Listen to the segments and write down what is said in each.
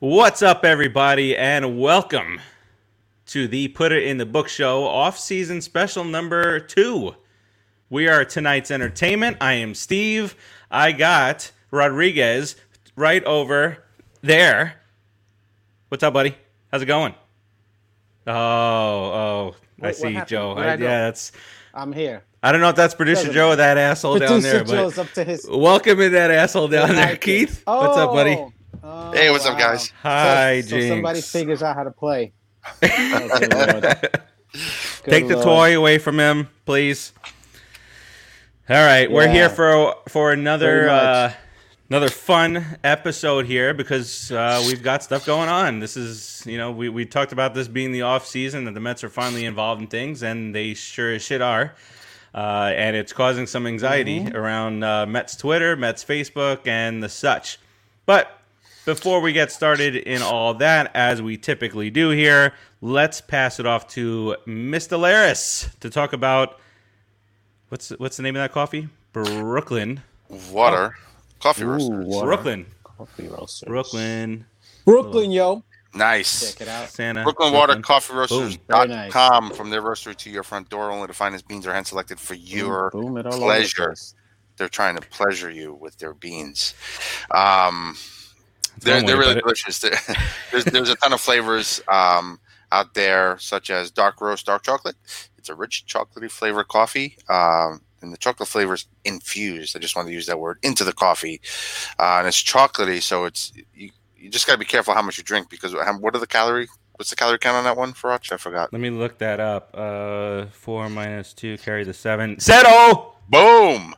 What's up, everybody, and welcome to the Put It in the Book Show off season special number two. We are tonight's entertainment. I am Steve. I got Rodriguez right over there. What's up, buddy? How's it going? Oh, oh, I see. Joe. I, yeah, that's. I'm here. I don't know if that's producer Joe or that asshole down Producer there, but Joe's up to his. welcome in that asshole down there. Keith. What's up, buddy? Oh, Oh, Hey, what's up, guys? Hi, so, so somebody figures out how to play. Oh, good Lord. Good Take the toy away from him, please. All right, we're here for for another uh, another fun episode here because uh, we've got stuff going on. This is you know we we talked about this being the off season that the Mets are finally involved in things, and they sure as shit are. Uh, and it's causing some anxiety Mm-hmm. around uh, Mets Twitter, Mets Facebook, and the such. But before we get started in all that, as we typically do here, let's pass it off to Mr. Laris to talk about what's what's the name of that coffee? Brooklyn, Water, coffee Ooh, roaster. water. Brooklyn, Coffee roasters. Brooklyn, Brooklyn, yo. Nice. Check it out. Santa. Brooklyn Water Brooklyn. Coffee Boom. Roasters.com Very nice. from their roastery to your front door, only the finest beans are hand selected for your. Boom it all over the pleasure. They're trying to pleasure you with their beans. Um, they're they're really delicious. There's there's a ton of flavors um, out there, such as dark roast, dark chocolate. It's a rich chocolatey flavor coffee. Um, and the chocolate flavor is infused. I just wanted to use that word into the coffee, uh, and it's chocolatey. So it's you, you just got to be careful how much you drink because what are the calorie? What's the calorie count on that one for I forgot. Let me look that up. Uh, four minus two carry the seven. Settle. Boom!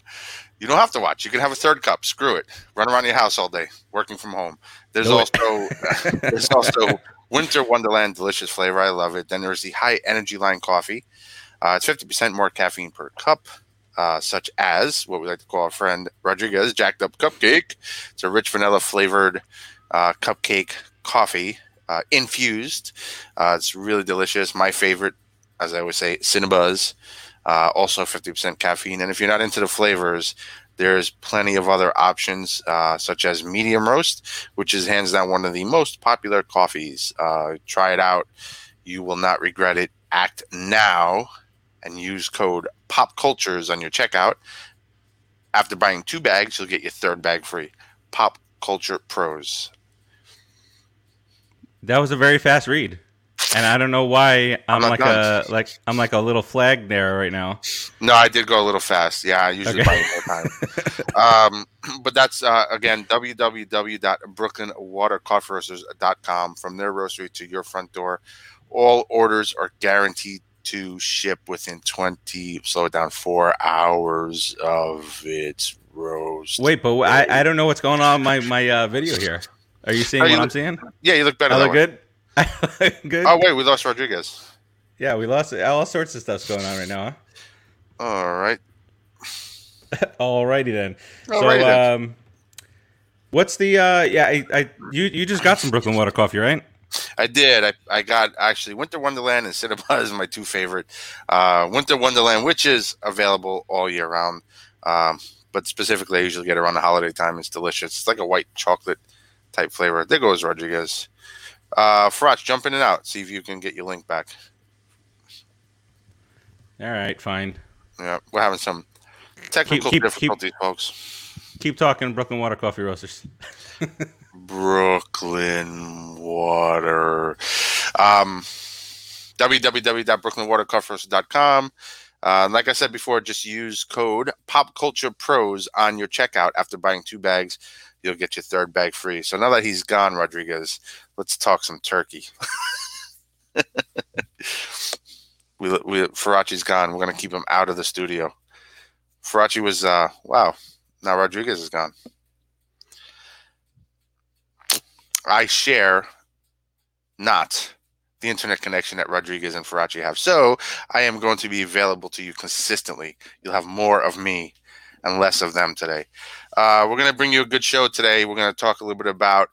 You don't have to watch. You can have a third cup. Screw it. Run around your house all day, working from home. There's it. also there's also Winter Wonderland, delicious flavor. I love it. Then there's the High Energy Line coffee. Uh, it's 50% more caffeine per cup, uh, such as what we like to call our friend Rodriguez Jacked Up Cupcake. It's a rich vanilla flavored uh, cupcake coffee, uh, infused. Uh, it's really delicious. My favorite, as I always say, Cinnabuzz. Uh, also 50% caffeine. And if you're not into the flavors, there's plenty of other options, uh, such as medium roast, which is hands down one of the most popular coffees. Uh, try it out. You will not regret it. Act now and use code POPCULTURES on your checkout. After buying two bags, you'll get your third bag free. Pop Culture Pros. That was a very fast read, and I don't know why I'm, I'm like done. a like I'm like a little flag there right now. No, I did go a little fast. Yeah, I usually Okay. buy more time. um, but that's uh, again www.brooklynwatercoffeeroasters.com from their roastery to your front door. All orders are guaranteed to ship within 20, slow it down, four hours of its roast. Wait, but I, I don't know what's going on my my uh, video here. Are you seeing Oh, what I'm seeing? Yeah, you look better. I look way. good. Good. Oh wait, we lost Rodriguez. Yeah, we lost all sorts of stuff's going on right now. All right. Alrighty then. Alrighty so, then. um, what's the uh? Yeah, I, I you you just got some Brooklyn water coffee, right? I did. I, I got actually Winter Wonderland and Cinnabon is my two favorite. Uh, Winter Wonderland, which is available all year round, um, but specifically I usually get around the holiday time. It's delicious. It's like a white chocolate type flavor. There goes Rodriguez. Uh, Frotch, jump in and out. See if you can get your link back. All right, fine. Yeah, we're having some technical keep- keep- difficulties, folks. Keep talking, Brooklyn water coffee roasters. Brooklyn Water. Um, www.brooklynwatercoffeeroasters.com. Uh, like I said before, just use code PopCulturePros on your checkout. After buying two bags, you'll get your third bag free. So now that he's gone, Rodriguez, let's talk some turkey. we, we Farachi's gone. We're gonna keep him out of the studio. Farachi was uh wow. Now Rodriguez is gone. I share not the internet connection that Rodriguez and Farachi have. So I am going to be available to you consistently. You'll have more of me and less of them today. Uh, we're going to bring you a good show today. We're going to talk a little bit about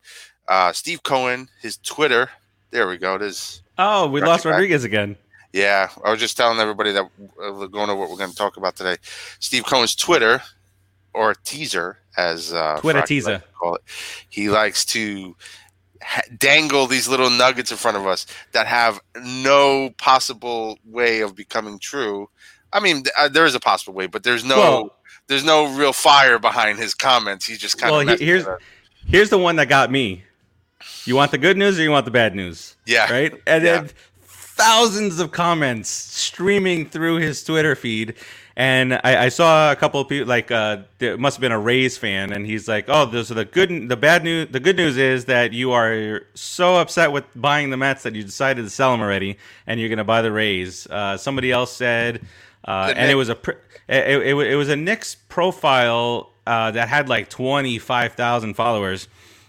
uh, Steve Cohen, his Twitter. There we go. It is. Oh, we lost back. Rodriguez again. Yeah, I was just telling everybody that uh, we're going to what we're going to talk about today. Steve Cohen's Twitter, or teaser, as uh, Twitter teaser. likes to call it. He likes to ha- dangle these little nuggets in front of us that have no possible way of becoming true. I mean, th- uh, there is a possible way, but there's no Well- there's no real fire behind his comments. He's just kind Well, of he- here's here's the one that got me. You want the good news or you want the bad news? yeah, right? And Yeah. then thousands of comments streaming through his Twitter feed. And I, I saw a couple of people like uh, it must have been a Rays fan, and he's like, "Oh, so the good, the bad news, the good news is that you are so upset with buying the Mets that you decided to sell them already, and you're going to buy the Rays." Uh, somebody else said, uh, and it was a pr- it, it, it was a Knicks profile uh, that had like twenty five thousand followers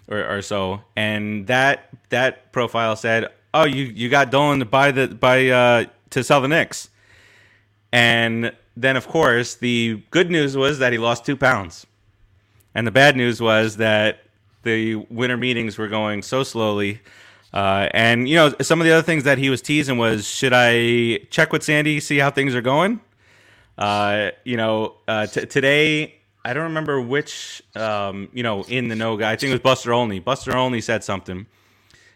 or, or so, and that that profile said, "Oh, you you got Dolan to buy the buy uh, to sell the Knicks," and then of course the good news was that he lost two pounds, and the bad news was that the winter meetings were going so slowly. Uh, and you know some of the other things that he was teasing was should I check with Sandy see how things are going? Uh, you know, uh, t- today I don't remember which um, you know in the know guy. I think it was Buster Olney. Buster Olney said something,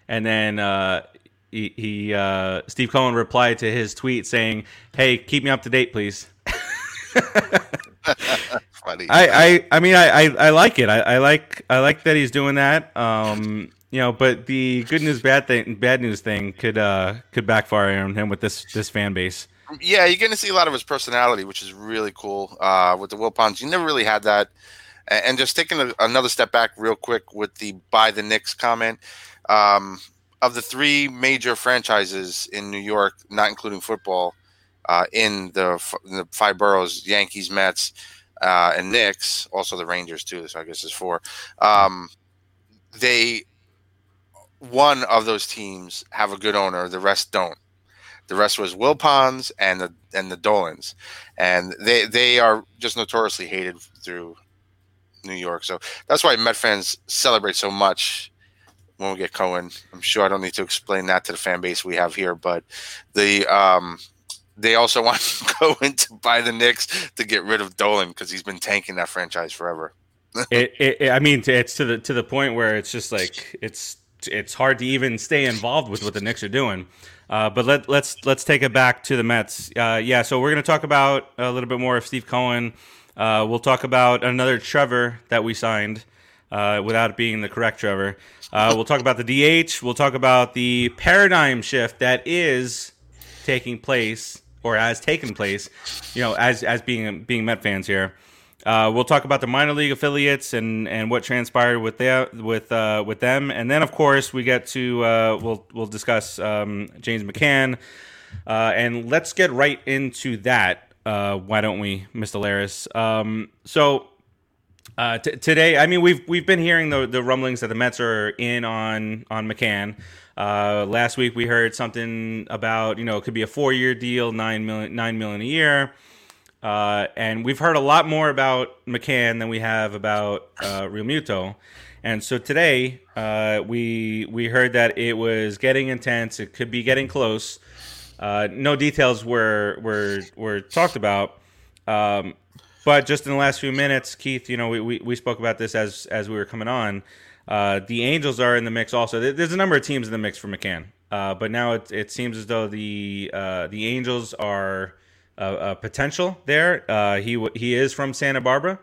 and then uh, he, he uh, Steve Cohen replied to his tweet saying, "Hey, keep me up to date, please." funny. I, I, I mean, I, I, I like it. I, I like, I like that he's doing that. Um, you know, but the good news, bad thing, bad news thing could, uh, could backfire on him with this, this fan base. yeah, you're going to see a lot of his personality, which is really cool. Uh, with the Wilpons, you never really had that. And just taking a, another step back, real quick, with the buy the Knicks comment. Um, of the three major franchises in New York, not including football, uh, in the in the five boroughs, Yankees, Mets, uh, and Knicks, also the Rangers too. So I guess it's four. Um, they one of those teams have a good owner, the rest don't. The rest was Wilpons and the and the Dolans, and they they are just notoriously hated through New York. So that's why Met fans celebrate so much when we get Cohen. I'm sure I don't need to explain that to the fan base we have here, but the um, they also want Cohen to buy the Knicks to get rid of Dolan because he's been tanking that franchise forever. it, it- I mean, it's to the, to the point where it's just like, it's, it's hard to even stay involved with what the Knicks are doing. Uh, but let, let's let's take it back to the Mets. Uh, yeah, so we're going to talk about a little bit more of Steve Cohen. Uh, we'll talk about another Trevor that we signed uh, without it being the correct Trevor. Uh, we'll talk about the DH. We'll talk about the paradigm shift that is taking place or has taken place. You know, as as being being Met fans here. Uh, we'll talk about the minor league affiliates and, and what transpired with their, with uh, with them, and then of course we get to uh, we'll we'll discuss um, James McCann, uh, and let's get right into that. Uh, why don't we, Mr. Laris? Um, so uh, t- today, I mean, we've we've been hearing the the rumblings that the Mets are in on on McCann. Last week we heard something about you know it could be a four year deal, nine million nine million a year. Uh, and we've heard a lot more about McCann than we have about uh, Realmuto. And so today, uh, we we heard that it was getting intense. It could be getting close. Uh, no details were were were talked about. Um, but just in the last few minutes, Keith, you know, we, we, we spoke about this as as we were coming on. Uh, the Angels are in the mix also. There's a number of teams in the mix for McCann. Uh, but now it, it seems as though the uh, the Angels are a, a potential there. Uh, he w- he is from Santa Barbara,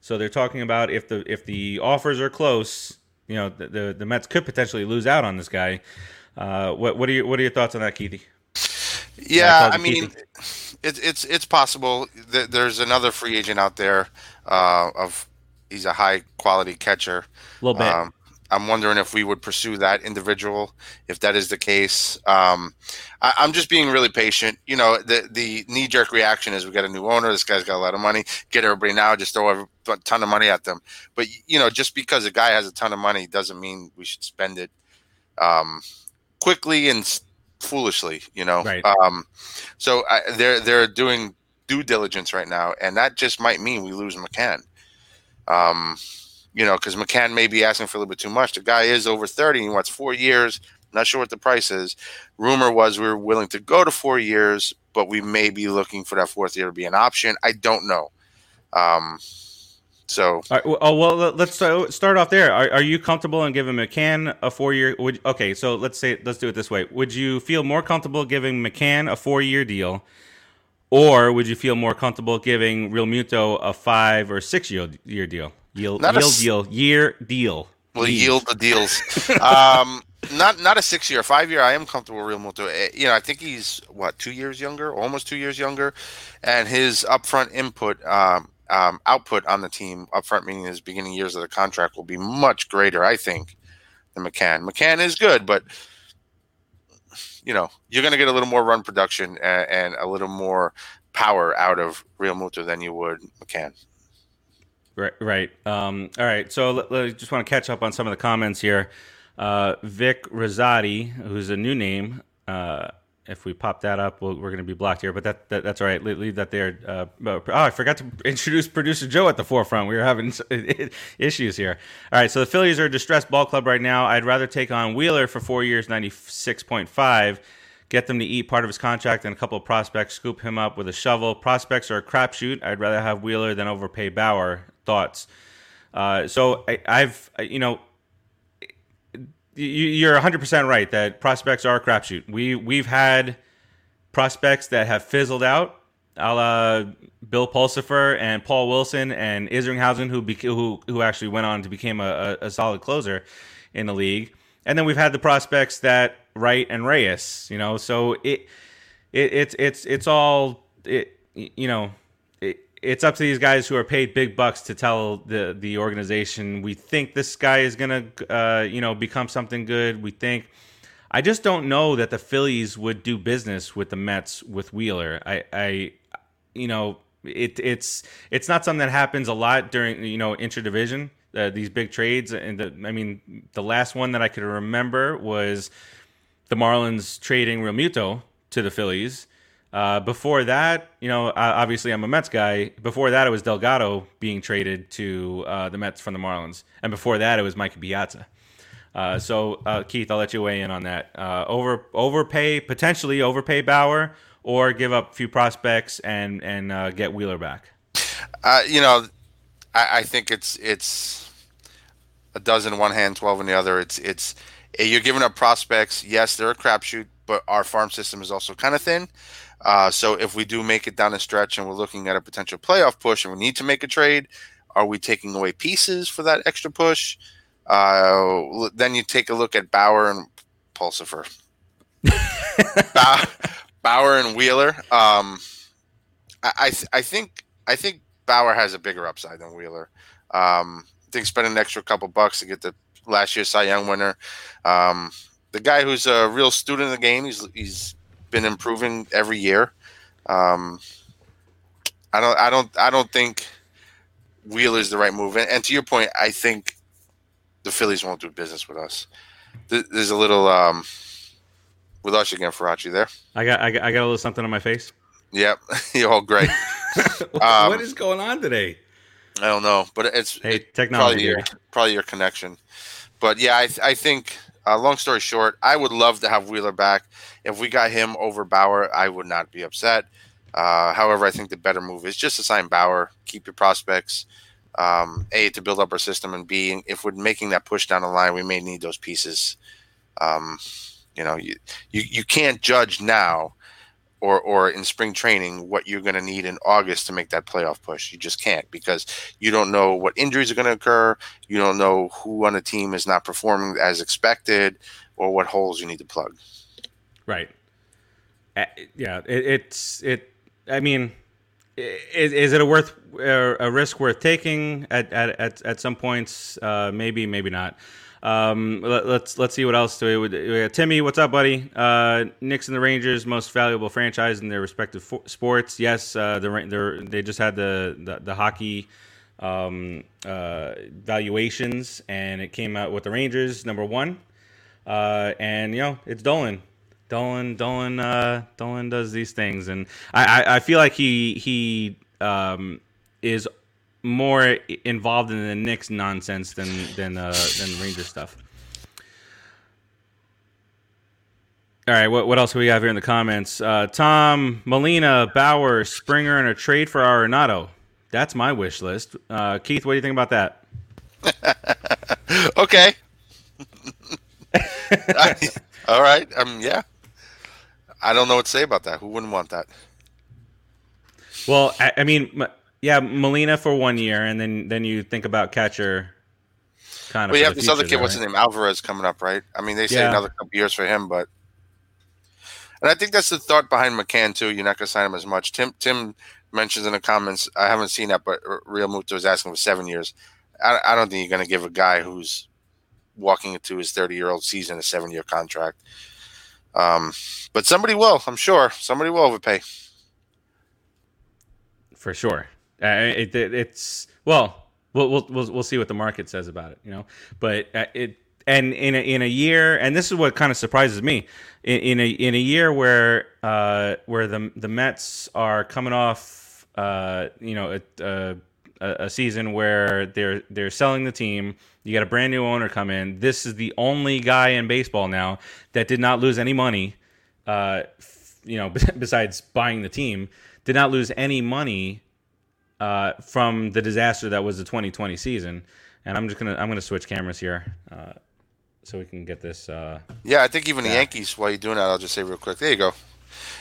so they're talking about if the if the offers are close, you know, the the, the Mets could potentially lose out on this guy. Uh, what what are your what are your thoughts on that, Keithy? Yeah, I mean, it's it's it's possible. Th- There's another free agent out there. Uh, of he's a high quality catcher. A little bit. Um, I'm wondering if we would pursue that individual. If that is the case, um, I, I'm just being really patient. You know, the the knee jerk reaction is we got a new owner. This guy's got a lot of money. Get everybody now. Just throw a ton of money at them. But you know, just because a guy has a ton of money doesn't mean we should spend it um, quickly and foolishly. You know, Right. um, so I, they're they're doing due diligence right now, and that just might mean we lose McCann. Um, you know, because McCann may be asking for a little bit too much. The guy is over 30 and he wants four years. Not sure what the price is. Rumor was we were willing to go to four years, but we may be looking for that fourth year to be an option. I don't know. Um, So oh well, let- let's start off there. Are, are you comfortable in giving McCann a four year? Would okay, so let's say let's do it this way. Would you feel more comfortable giving McCann a four year deal, or would you feel more comfortable giving Realmuto a five or six year year deal? Yield, Not a yield deal, year deal. we'll yield the deals. um, not not a six year, five year. I am comfortable with Realmuto. Eh, You know, I think he's what two years younger, almost two years younger, and his upfront input, um, um, output on the team, upfront meaning his beginning years of the contract will be much greater, I think, than McCann. McCann is good, but you know, you're going to get a little more run production and, and a little more power out of Realmuto than you would McCann. Right, right. Um, all right. So let- just want to catch up on some of the comments here. Uh, Vic Rosati, who's a new name. Uh, if we pop that up, we'll, we're going to be blocked here, but that, that that's all right. Leave, leave that there. Uh, oh, I forgot to introduce producer Joe at the forefront. We were having issues here. All right. So the Phillies are a distressed ball club right now. I'd rather take on Wheeler for four years, ninety six point five. Get them to eat part of his contract and a couple of prospects, scoop him up with a shovel. Prospects are a crapshoot. I'd rather have Wheeler than overpay Bauer. Thoughts? Uh, so I, I've, you know, you, you're 100% right that prospects are a crapshoot. We, we've had prospects that have fizzled out, a la Bill Pulsipher and Paul Wilson and Isringhausen, who, bec who, who actually went on to become a, a, solid closer in the league. And then we've had the prospects that Wright and Reyes, you know, so it, it it's it's it's all it you know it's up to these guys who are paid big bucks to tell the the organization we think this guy is gonna uh, you know become something good. We think. I just don't know that the Phillies would do business with the Mets with Wheeler. I, I you know, it it's it's not something that happens a lot during you know interdivision. Uh, these big trades, and the, I mean, the last one that I could remember was the Marlins trading Realmuto to the Phillies. Uh, before that, you know, obviously I'm a Mets guy. Before that, it was Delgado being traded to uh, the Mets from the Marlins, and before that, it was Mike Piazza. Uh, so uh, Keith, I'll let you weigh in on that. Uh, over overpay potentially overpay Bauer, or give up a few prospects and and uh, get Wheeler back. You know, I, I think it's it's a dozen one hand, twelve in the other. It's it's you're giving up prospects. Yes, they're a crapshoot, but our farm system is also kind of thin. Uh, so if we do make it down a stretch and we're looking at a potential playoff push and we need to make a trade, are we taking away pieces for that extra push? Uh, then you take a look at Bauer and Pulsipher. Bau- Bauer and Wheeler. Um, I I, th- I think I think Bauer has a bigger upside than Wheeler. Um, I think spending an extra couple bucks to get the last year's Cy Young winner. Um, the guy who's a real student of the game. He's he's been improving every year. Um, I don't I don't I don't think Wheeler's the right move. And, and to your point, I think the Phillies won't do business with us. There's a little um, with us again, Farachi. There. I got I got, I got a little something on my face. Yep, you're all great. what Um, is going on today? I don't know, but it's Hey, it- technology. probably your probably your connection. But yeah, I I think. Uh, long story short, I would love to have Wheeler back. If we got him over Bauer, I would not be upset. Uh, however, I think the better move is just to sign Bauer, keep your prospects. Um, a to build up our system, and B, if we're making that push down the line, we may need those pieces. Um, you know, you, you you can't judge now or or in spring training what you're going to need in August to make that playoff push. You just can't because you don't know what injuries are going to occur. You don't know who on the team is not performing as expected or what holes you need to plug. Right. Uh, yeah. It, it's it. I mean, is, is it a worth uh, a risk worth taking at at, at, some points? Uh, maybe, maybe not. Um, let, let's let's see what else do we, we got Timmy, what's up, buddy? Uh, Knicks and the Rangers, most valuable franchise in their respective fo- sports. Yes, uh, the they just had the the, the hockey um, uh, valuations, and it came out with the Rangers number one. Uh, and you know it's Dolan. Dolan, Dolan, uh, Dolan does these things, and I, I, I feel like he he um, is more involved in the Knicks nonsense than than uh, than Ranger stuff. All right, what, what else do we have here in the comments? Uh, Tom Molina, Bauer, Springer, and a trade for Arenado. That's my wish list. Uh, Keith, what do you think about that? okay. All right. Um. Yeah. I don't know what to say about that. Who wouldn't want that? Well, I, I mean, yeah, Molina for one year, and then then you think about catcher. Kind of. Well, you have this other kid. What's his name? Alvarez coming up, right? I mean, they say Yeah. another couple years for him, but and I think that's the thought behind McCann too. You're not going to sign him as much. Tim Tim mentions in the comments. I haven't seen that, but Realmuto is asking for seven years. I, I don't think you're going to give a guy who's walking into his 30 year old season a seven year contract. Um, but somebody will, I'm sure. Somebody will overpay. for sure. Uh, it, it, it's well, we'll we'll we'll see what the market says about it, you know. But uh, it and in a, in a year, and this is what kind of surprises me, in, in a in a year where uh, where the the Mets are coming off, uh, you know, a, a, a season where they're they're selling the team. You got a brand new owner come in. This is the only guy in baseball now that did not lose any money. Uh, f- you know, besides buying the team, did not lose any money uh, from the disaster that was the 2020 season. And I'm just gonna I'm gonna switch cameras here uh, so we can get this. Uh, Yeah, I think even the Yankees, while you're doing that, I'll just say real quick. There you go.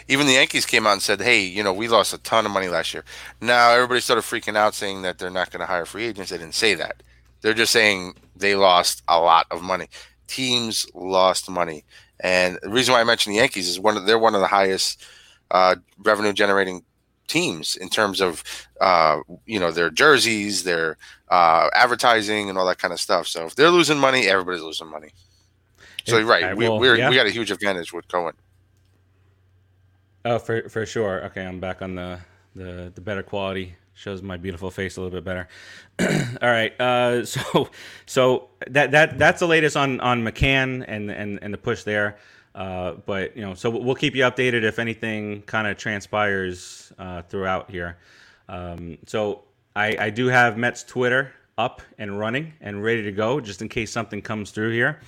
Even the Yankees came out and said, hey, you know, we lost a ton of money last year. Now everybody started freaking out saying that they're not going to hire free agents. They didn't say that. They're just saying they lost a lot of money. Teams lost money. And the reason why I mentioned the Yankees is one of they're one of the highest uh, revenue generating teams in terms of uh, you know their jerseys, their uh, advertising, and all that kind of stuff. So if they're losing money, everybody's losing money. So you're right. I we will- yeah. we got a huge advantage with Cohen. Oh, for for sure. Okay, I'm back on the the the better quality. Shows my beautiful face a little bit better. All right. Uh, so so that that that's the latest on on McCann and and and the push there. Uh, but you know, so we'll keep you updated if anything kind of transpires uh, throughout here. Um, so I, I do have Mets Twitter up and running and ready to go, just in case something comes through here.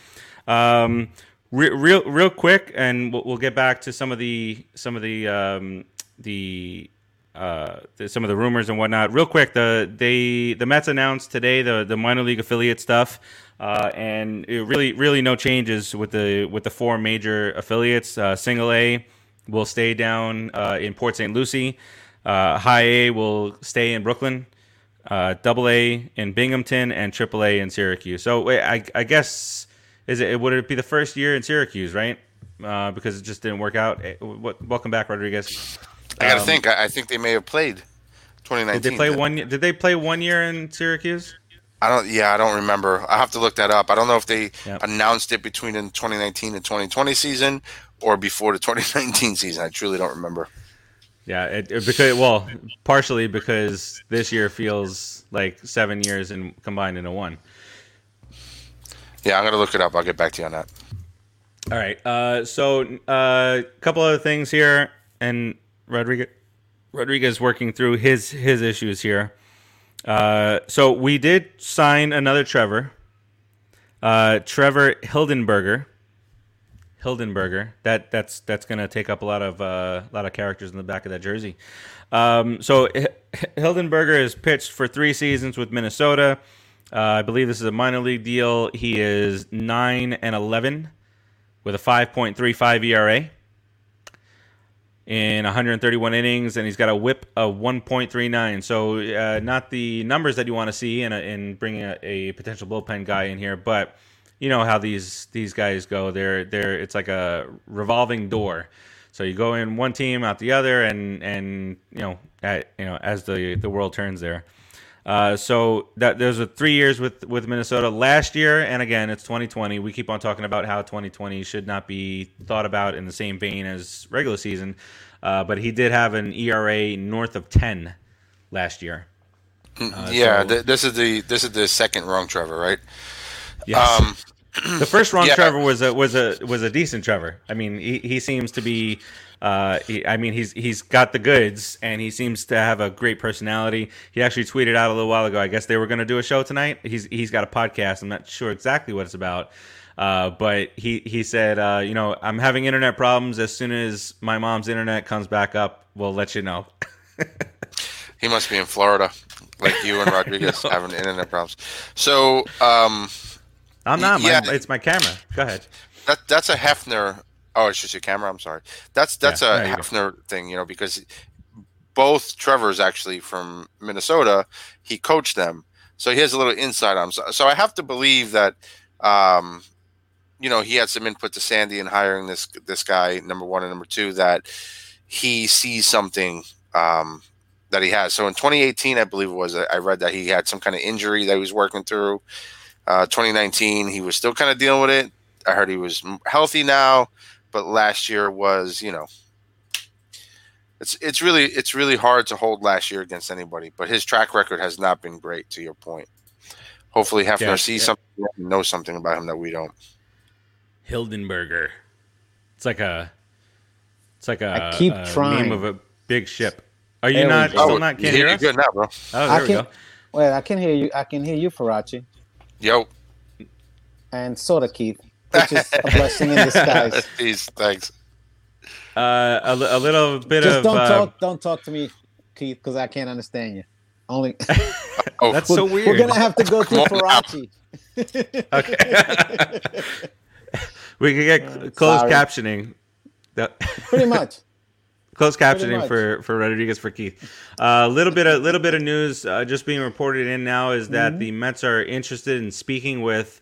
Um, re- real real quick, and we'll, we'll get back to some of the some of the um, the uh, the, some of the rumors and whatnot. Real quick, the they the Mets announced today the the minor league affiliate stuff, uh, and really really no changes with the with the four major affiliates. Uh, Single A will stay down uh, in Port St. Lucie. Uh, high A will stay in Brooklyn. Uh, double A in Binghamton and triple A in Syracuse. So I, I guess is it would it be the first year in Syracuse, right? Uh, because it just didn't work out. Eh, What, welcome back, Rodriguez. I got to Um, think. I, I think they may have played 2019. Did they play one? Did they play one year in Syracuse? I don't. Yeah, I don't remember. I have to look that up. I don't know if they Yep. announced it between the 2019 and 2020 season or before the 2019 season. I truly don't remember. Yeah, it, it- because well, partially because this year feels like seven years and combined into one. Yeah, I'm gonna look it up. I'll get back to you on that. All right. Uh, so a uh, couple other things here, and Rodriguez Rodriguez working through his his issues here. Uh, so we did sign another Trevor, uh, Trevor Hildenberger. Hildenberger. That that's that's to take up a lot of uh, a lot of characters in the back of that jersey. Um, so Hildenberger has pitched for three seasons with Minnesota. Uh, I believe this is a minor league deal. He is nine and eleven with a 5.35 ERA in 131 innings, and he's got a WHIP of 1.39. So uh, not the numbers that you want to see in, a, in bringing a, a potential bullpen guy in here, but you know how these these guys go. They're they're it's like a revolving door. So you go in one team, out the other, and and you know at, you know as the the world turns there. Uh, so that there's a three years with with Minnesota last year, and again it's 2020. We keep on talking about how 2020 should not be thought about in the same vein as regular season, uh, but he did have an ERA north of 10 last year. yeah, so- th- this is the this is the second wrong Trevor, right? Yes. Um, the first wrong yeah. Trevor was a was a was a decent Trevor. I mean, he, he seems to be. Uh, he, I mean, he's he's got the goods, and he seems to have a great personality. He actually tweeted out a little while ago. I guess they were going to do a show tonight. He's he's got a podcast. I'm not sure exactly what it's about, uh, but he he said, uh, you know, I'm having internet problems. As soon as my mom's internet comes back up, we'll let you know. He must be in Florida, like you and Rodriguez having internet problems. So um, I'm not. Yeah. My, it's my camera. Go ahead. that that's a Hefner. Oh, it's just your camera. I'm sorry. That's that's Yeah, a you go. Hefner thing, you know, because both Trevor's actually from Minnesota. He coached them, so he has a little insight on. So, so I have to believe that, um, you know, he had some input to Sandy in hiring this this guy. Number one and number two, that he sees something um, that he has. So in 2018, I believe it was, I read that he had some kind of injury that he was working through. Uh, 2019, he was still kind of dealing with it. I heard he was healthy now, but last year was, you know, it's it's really it's really hard to hold last year against anybody. But his track record has not been great. To your point, hopefully Hefner Yeah. sees something, and knows something about him that we don't. Hildenberger. It's like a. It's like a, I keep a trying. name of a big ship. Are you There not go. still not you can't hear you us? good now, bro. Oh, I we can. go. Wait, I can hear you. I can hear you, Farachi, Yo, and sort of Keith, which is a blessing in disguise. Peace, thanks. Uh, a, a little bit Just of. don't uh, talk. Don't talk to me, Keith, because I can't understand you. Only Oh, That's so weird. we're gonna have to go through Come. Farachi. Okay. we can get Uh, closed sorry. captioning. Pretty much. Closed captioning for for Rodriguez for Keith. A little bit, a little bit of news uh, just being reported in now is Mm-hmm. that the Mets are interested in speaking with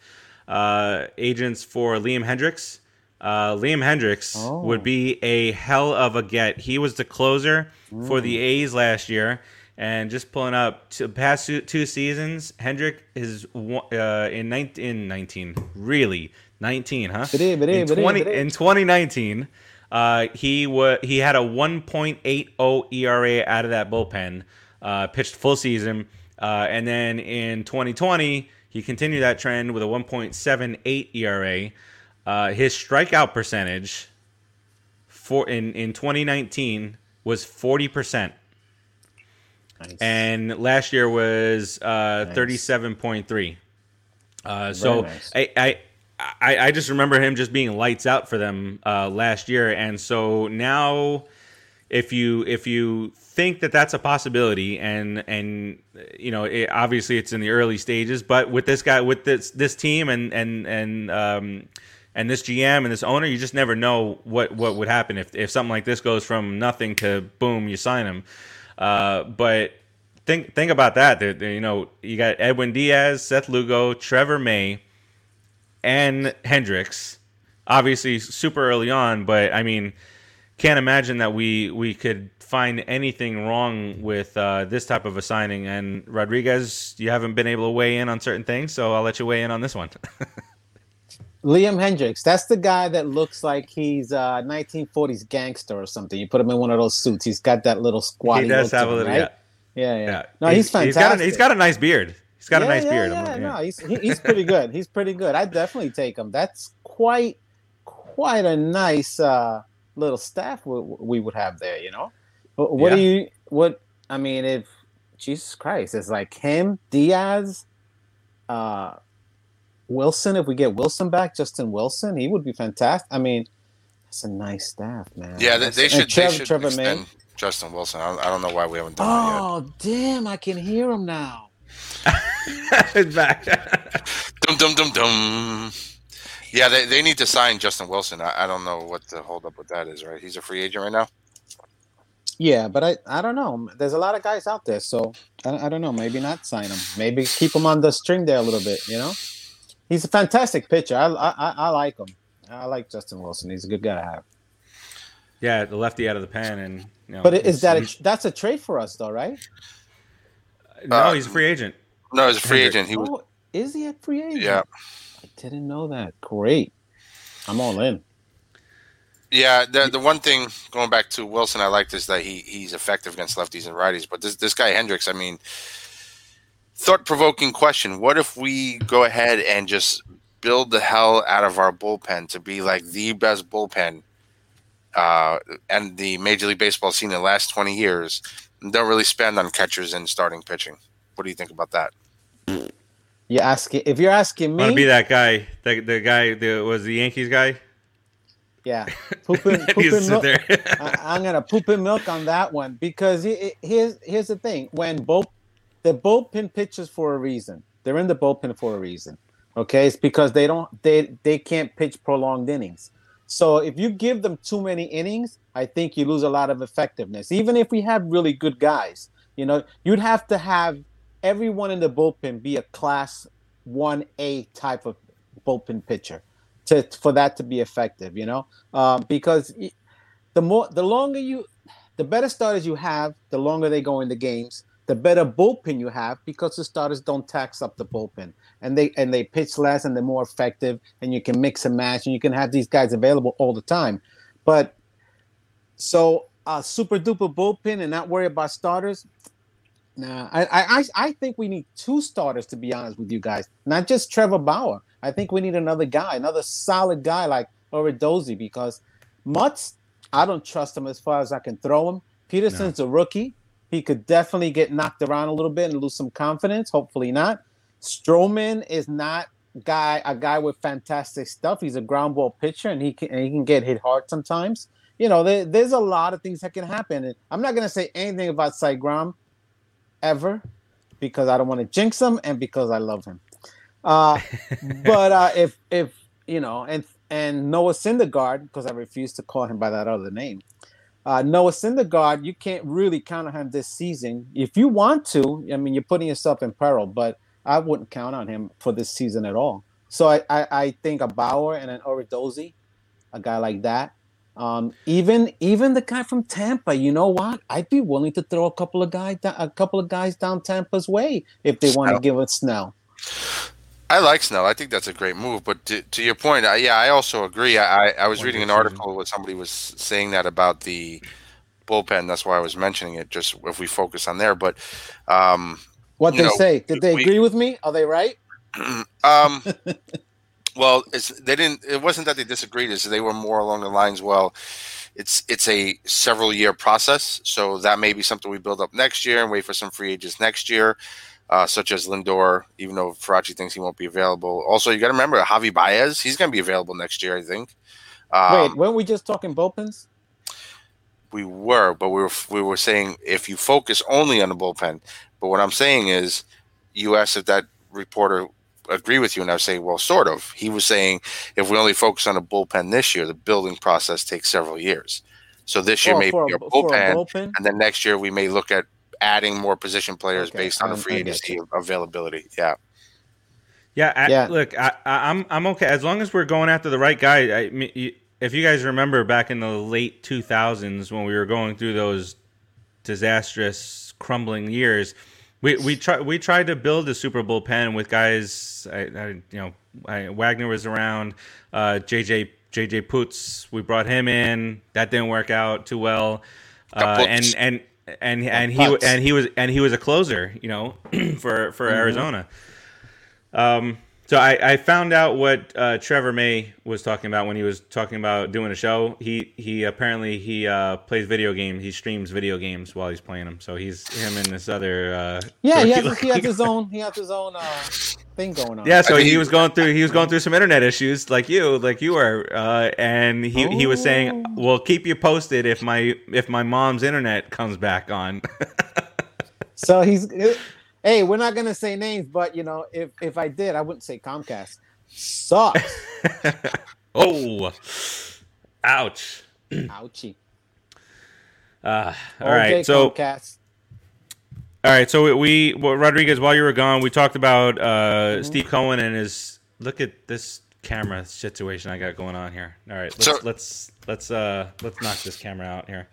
uh, agents for Liam Hendriks. Uh, Liam Hendriks Oh. would be a hell of a get. He was the closer for the Mm. A's last year. And just pulling up to past two, seasons, Hendrick is uh, in 19, in 19, really 19, huh? In, 20, in 2019, uh, he wa- he had a 1.80 ERA out of that bullpen, uh, pitched full season, uh, and then in 2020 he continued that trend with a 1.78 ERA. Uh, his strikeout percentage for in in 2019 was 40 percent Nice. and last year was uh, Nice. 37.3 uh, so nice. I, I I I just remember him just being lights out for them uh, last year. And so now if you if you think that that's a possibility and and you know it, obviously it's in the early stages but with this guy with this this team and and and um and this GM and this owner you just never know what what would happen. If if something like this goes from nothing to boom you sign him. Uh but think think about that. There- there, you know you got Edwin Diaz Seth Lugo Trevor May and Hendriks obviously super early on but I mean can't imagine that we we could find anything wrong with uh, this type of a signing. And Rodriguez, you haven't been able to weigh in on certain things, so I'll let you weigh in on this one. Liam Hendriks. That's the guy that looks like he's a 1940s gangster or something. You put him in one of those suits. He's got that little squatty. he does have a little, right? yeah, Yeah, yeah. yeah. No, he's, fantastic. He's got, a, he's got a nice beard. He's got a nice yeah, beard. Yeah, I'm- no, he's he, he's pretty good. He's pretty good. I definitely take him. That's quite quite a nice uh, little staff we, we would have there. You know, what, what do you what? I mean, if Jesus Christ, it's like him, Diaz, uh, Wilson. If we get Wilson back, Justin Wilson, he would be fantastic. I mean, it's a nice staff, man. Yeah, they, they should. Trevor, they should Trevor May. Justin Wilson. I don't, I don't know why we haven't done that Oh damn! I can hear him now. It's back. Dum dum dum dum. Yeah, they, they need to sign Justin Wilson. I, I don't know what the hold up with that is. Right, he's a free agent right now. Yeah, but I, I don't know. There's a lot of guys out there, so I, I don't know. Maybe not sign him. Maybe keep him on the string there a little bit. You know, he's a fantastic pitcher. I I, I- I like him. I like Justin Wilson. He's a good guy to have. yeah, the lefty out of the pen, and you know, But is that a, that's a trade for us though, right? no? Uh, He's a free agent. No, he's a free agent. He was. oh, is he a free agent? Yeah. I didn't know that. Great. I'm all in. Yeah, the the one thing going back to Wilson, I liked is that he he's effective against lefties and righties. But this this guy Hendriks, I mean, thought provoking question: What if we go ahead and just build the hell out of our bullpen to be like the best bullpen, uh, and the Major League Baseball scene in the last twenty years, and don't really spend on catchers and starting pitching? What do you think about that? You asking if you're asking me. I Want to be that guy? The the guy that was the Yankees guy. Yeah, poop and, poop You and sit milk. there. I, am gonna poop and milk on that one because he- he- here's here's the thing: when both the bullpen pitches for a reason, they're in the bullpen for a reason. Okay, it's because they don't they they can't pitch prolonged innings. So if you give them too many innings, I think you lose a lot of effectiveness. Even if we have really good guys, you know, you'd have to have everyone in the bullpen be a class one A type of bullpen pitcher to for that to be effective. You know, um, because the more the longer you the better starters you have, the longer they go in the games, the better bullpen you have because the starters don't tax up the bullpen and they and they pitch less and they're more effective and you can mix and match and you can have these guys available all the time. But so a super duper bullpen and not worry about starters. Nah, I, I I think we need two starters to be honest with you guys, not just Trevor Bauer. I think we need another guy, another solid guy like Odorizzi because Matz, I don't trust him as far as I can throw him. Peterson's a rookie. He could definitely get knocked around a little bit and lose some confidence. Hopefully not. Stroman is not guy a guy with fantastic stuff. He's a ground ball pitcher and he can and he can get hit hard sometimes. You know, there, there's a lot of things that can happen. And I'm not gonna say anything about Cy Grom ever because I don't want to jinx him and because I love him. Uh, but uh, if if you know, and and Noah Syndergaard, because I refuse to call him by that other name. Uh, Noah Syndergaard, you can't really count on him this season. If you want to, I mean, you're putting yourself in peril, but I wouldn't count on him for this season at all. So I, I, I think a Bauer and an Odorizzi, a guy like that. Um, even even the guy from Tampa, you know what? I'd be willing to throw a couple of guys a couple of guys down Tampa's way if they want to give us Snell. I like Snell. I think that's a great move. But to, to your point, I, yeah, I also agree. I, I- I was One reading an article where somebody was saying that about the bullpen. That's why I was mentioning it. Just if we focus on there, but um, What they know, say? Did they we- agree with me? Are they right? um, well, it's they didn't. It wasn't that they disagreed. Is they were more along the lines. Well, it's it's a several year process, so that may be something we build up next year and wait for some free agents next year, uh, such as Lindor. Even though Farachi thinks he won't be available. Also, you got to remember Javi Baez. He's going to be available next year, I think. Um, Wait, weren't we just talking bullpens? we were, but we were we were saying if you focus only on the bullpen. But what I'm saying is, you asked if that reporter agree with you, and I was saying, well, sort of. He was saying if we only focus on a bullpen this year, the building process takes several years. So this year Oh, may be a, a for a bullpen, bullpen? and then next year we may look at adding more position players Okay, based on the um, free agency availability. Yeah. Yeah, I, Yeah. look, I, I, I'm I'm okay as long as we're going after the right guy. I, if you guys remember back in the late 2000s when we were going through those disastrous, crumbling years, we we tried we tried to build a Super Bowl pen with guys. I, I you know I, Wagner was around, uh, JJ JJ Putz. We brought him in. That didn't work out too well, uh, and and and and he and he was and he was a closer, you know, for for Arizona. Um, so I, I found out what uh, Trevor May was talking about when he was talking about doing a show. He he apparently he uh, plays video games. He streams video games while he's playing them. So he's him and this other. Uh, Yeah, he has, he has his own he has his own uh, thing going on. Yeah, so I mean, he he- was going through he was going through some internet issues like you like you were, uh, and he, he was saying, Oh. "We'll keep you posted if my if my mom's internet comes back on." So he's hey, we're not gonna say names, but you know, if if I did, I wouldn't say Comcast. Sucks. oh, ouch! Ouchie. Uh, all Okay, right, so Comcast. All right, so we, we well, Rodriguez, while you were gone, we talked about uh, Mm-hmm. Steve Cohen and his. Look at this camera situation I got going on here. All right, let's So- let's let's uh let's knock this camera out here.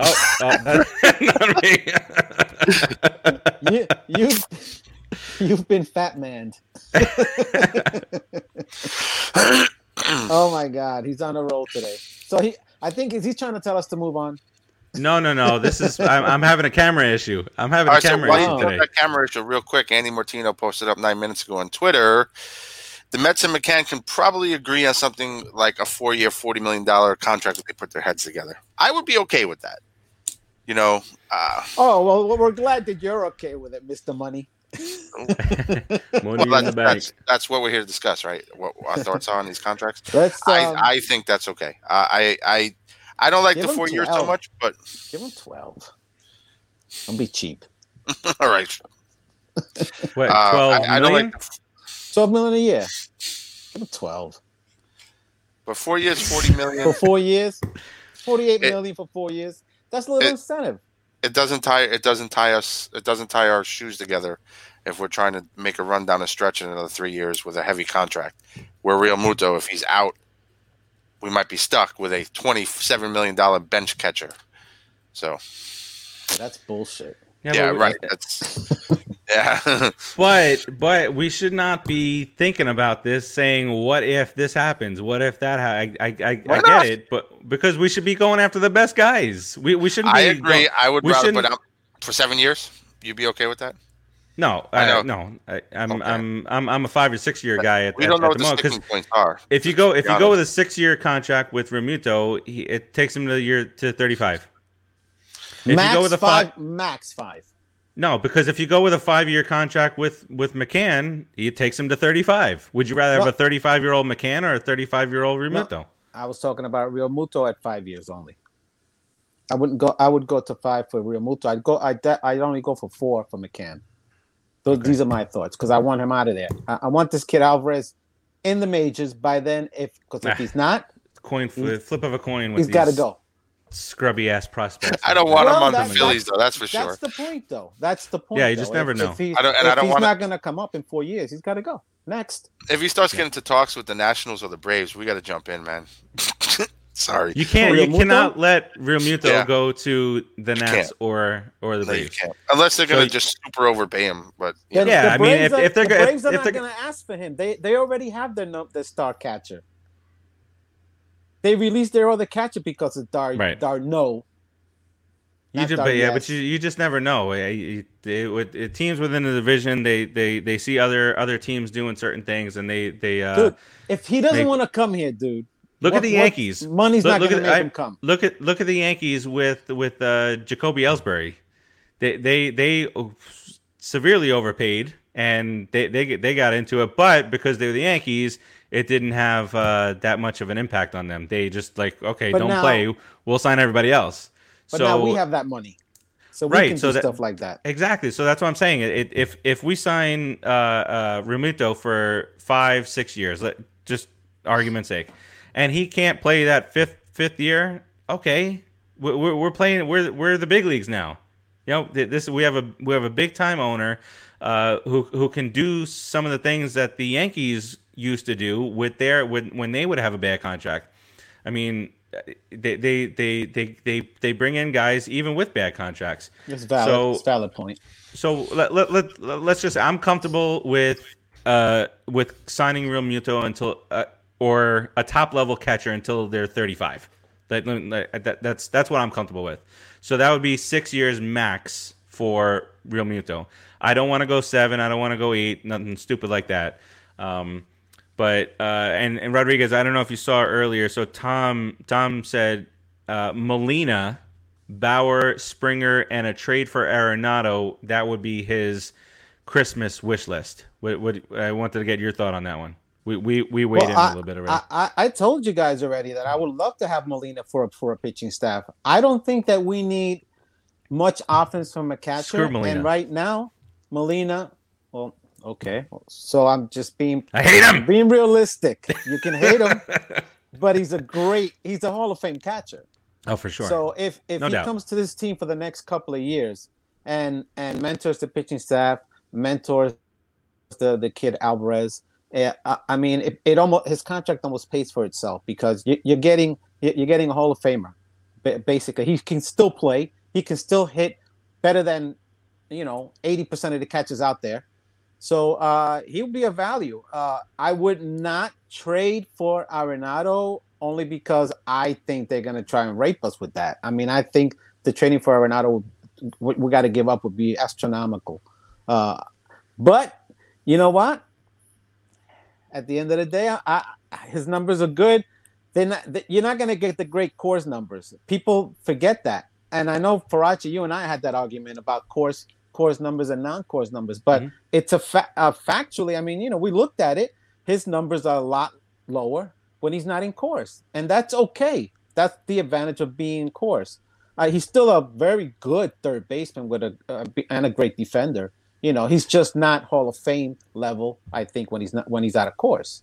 Yeah, Oh, oh not me. you you you've been fat manned. oh my god, he's on a roll today. So he I think is he trying to tell us to move on? no, no, no. This is I'm, I'm having a camera issue. I'm having All a right, camera while you issue Oh. today. that camera issue real quick, Andy Martino posted up nine minutes ago on Twitter the Mets and McCann can probably agree on something like a four year, $40 million contract if they put their heads together. I would be okay with that. You know, uh, oh, well, we're glad that you're okay with it, Mr. Money. Money well, that, that's, that's, what we're here to discuss, right? What our thoughts are on these contracts. Um, I, I, think that's okay. Uh, I, I, I don't like the four years so much, but give them 12. I'll be cheap. All right. What, 12 uh, I, I don't like the, 12 million a year. Give him 12. For four years, 40 million. for four years, forty-eight it, million for four years. That's a little it, incentive. It doesn't tie. It doesn't tie us. It doesn't tie our shoes together if we're trying to make a run down a stretch in another three years with a heavy contract. Where Realmuto, if he's out, we might be stuck with a twenty-seven million dollar bench catcher. So yeah, that's bullshit. Yeah, yeah right. That's yeah. But but we should not be thinking about this, saying, "What if this happens? What if that?" Ha-? I I, I, Why I not? get it, but because we should be going after the best guys. We we shouldn't. Be I agree. go- I would rather, but shouldn't- I'm, for seven years, you'd be okay with that? no, I I know. no. I, I'm, Okay. I'm I'm I'm a five or six year guy at, We don't know at what the the moment because sticking points are. if you go if you go with a six year contract with Realmuto, he, it takes him to the year to thirty five. If max you go with a five, five, max five. No, because if you go with a five year contract with with McCann, it takes him to thirty five. Would you rather have No. a thirty five year old McCann or a thirty five year old Realmuto? I was talking about Realmuto at five years only. I wouldn't go. I would go to five for Realmuto. I'd go. I would I'd only go for four for McCann. Those, These are my thoughts because I want him out of there. I, I want this kid Alvarez in the majors by then. If because Ah, if he's not, Coin flip, flip of a coin with he's got to go. Scrubby ass prospects. I don't want Well, him on the that's- Phillies, though. That's for sure. That's the point, though. That's the point. Yeah, you just though. never If- know. If, he's, I don't- and I don't he's wanna- not going to come up in four years, he's got to go next. If he starts getting to talks with the Nationals or the Braves, we got to jump in, man. Sorry. You can't. Real You Muto? cannot let Realmuto Yeah. go to the Nats or or the No, you Braves. can't. Unless they're going So- to just super overpay him. But you The- know, Yeah, the I mean, Braves if- are- if they're the go- if- are if not they're- going to ask for him, they they already have their no, their star catcher. They released their other catcher because of Dar Right. d'Arnaud. You just, but yeah, but you, you just never know. You- They, with eh, teams within the division, they, they, they see other other teams doing certain things, and they they uh, Dude, if he doesn't want to come here, dude, look what- at the what- Yankees. Money's Look- not look going to make I- him come. Look at look at the Yankees with with uh, Jacoby Ellsbury. They they they severely overpaid, and they they get- they got into it, but because they're the Yankees, it didn't have uh, that much of an impact on them. They just like okay, But don't now- play. We'll sign everybody else. But so now we have that money, so we Right, can so do that- stuff like that. Exactly. So that's what I'm saying. It, if if we sign uh, uh, for five six years, let just argument's sake, and he can't play that fifth fifth year, okay, we're, we're we're playing. We're we're the big leagues now. You know, this we have a we have a big time owner uh, who who can do some of the things that the Yankees used to do with their when when they would have a bad contract. I mean, they they they they they, they bring in guys even with bad contracts. Valid. So- it's valid point. So let, let, let, let's just I'm comfortable with uh with signing Realmuto until uh, or a top level catcher until they're 35. That, that that's that's what I'm comfortable with. So that would be 6 years max for Realmuto. I don't want to go 7, I don't want to go 8, nothing stupid like that. Um but uh and and Rodriguez, I don't know if you saw earlier. So Tom Tom said uh Molina Bauer, Springer, and a trade for Arenado, that would be his Christmas wish list. What, what, I wanted to get your thought on that one. We we, we weighed Well, I- a little bit already. I, I, I told you guys already that I would love to have Molina for a, for a pitching staff. I don't think that we need much offense from a catcher. And right now, Molina, well, okay. So I'm just being I hate him. being realistic. You can hate him, but he's a great he's a Hall of Fame catcher. oh, for sure. So if if No he doubt. comes to this team for the next couple of years and and mentors the pitching staff, mentors the the kid Alvarez, eh, I, I mean, it, it almost his contract almost pays for itself because you, you're getting you- you're getting a Hall of Famer. Basically, he can still play. He can still hit better than you know eighty percent of the catches out there. So uh, he would be a value. Uh, I would not trade for Arenado only because I think they're going to try and rape us with that. I mean, I think the trading for Arenado, we, we got to give up would be astronomical. Uh, but you know what? At the end of the day, I, I, his numbers are good. They're not, they- you're not going to get the great Coors numbers. People forget that. And I know Farachi, you and I had that argument about Coors Coors numbers and non-Coors numbers, but Mhm. it's a fa- uh, factually. I mean, you know, we looked at it. His numbers are a lot lower when he's not in Coors, and that's okay. That's the advantage of being in Coors. Uh, he's still a very good third baseman with a uh, and a great defender. You know, he's just not Hall of Fame level. I think when he's not when he's out of Coors,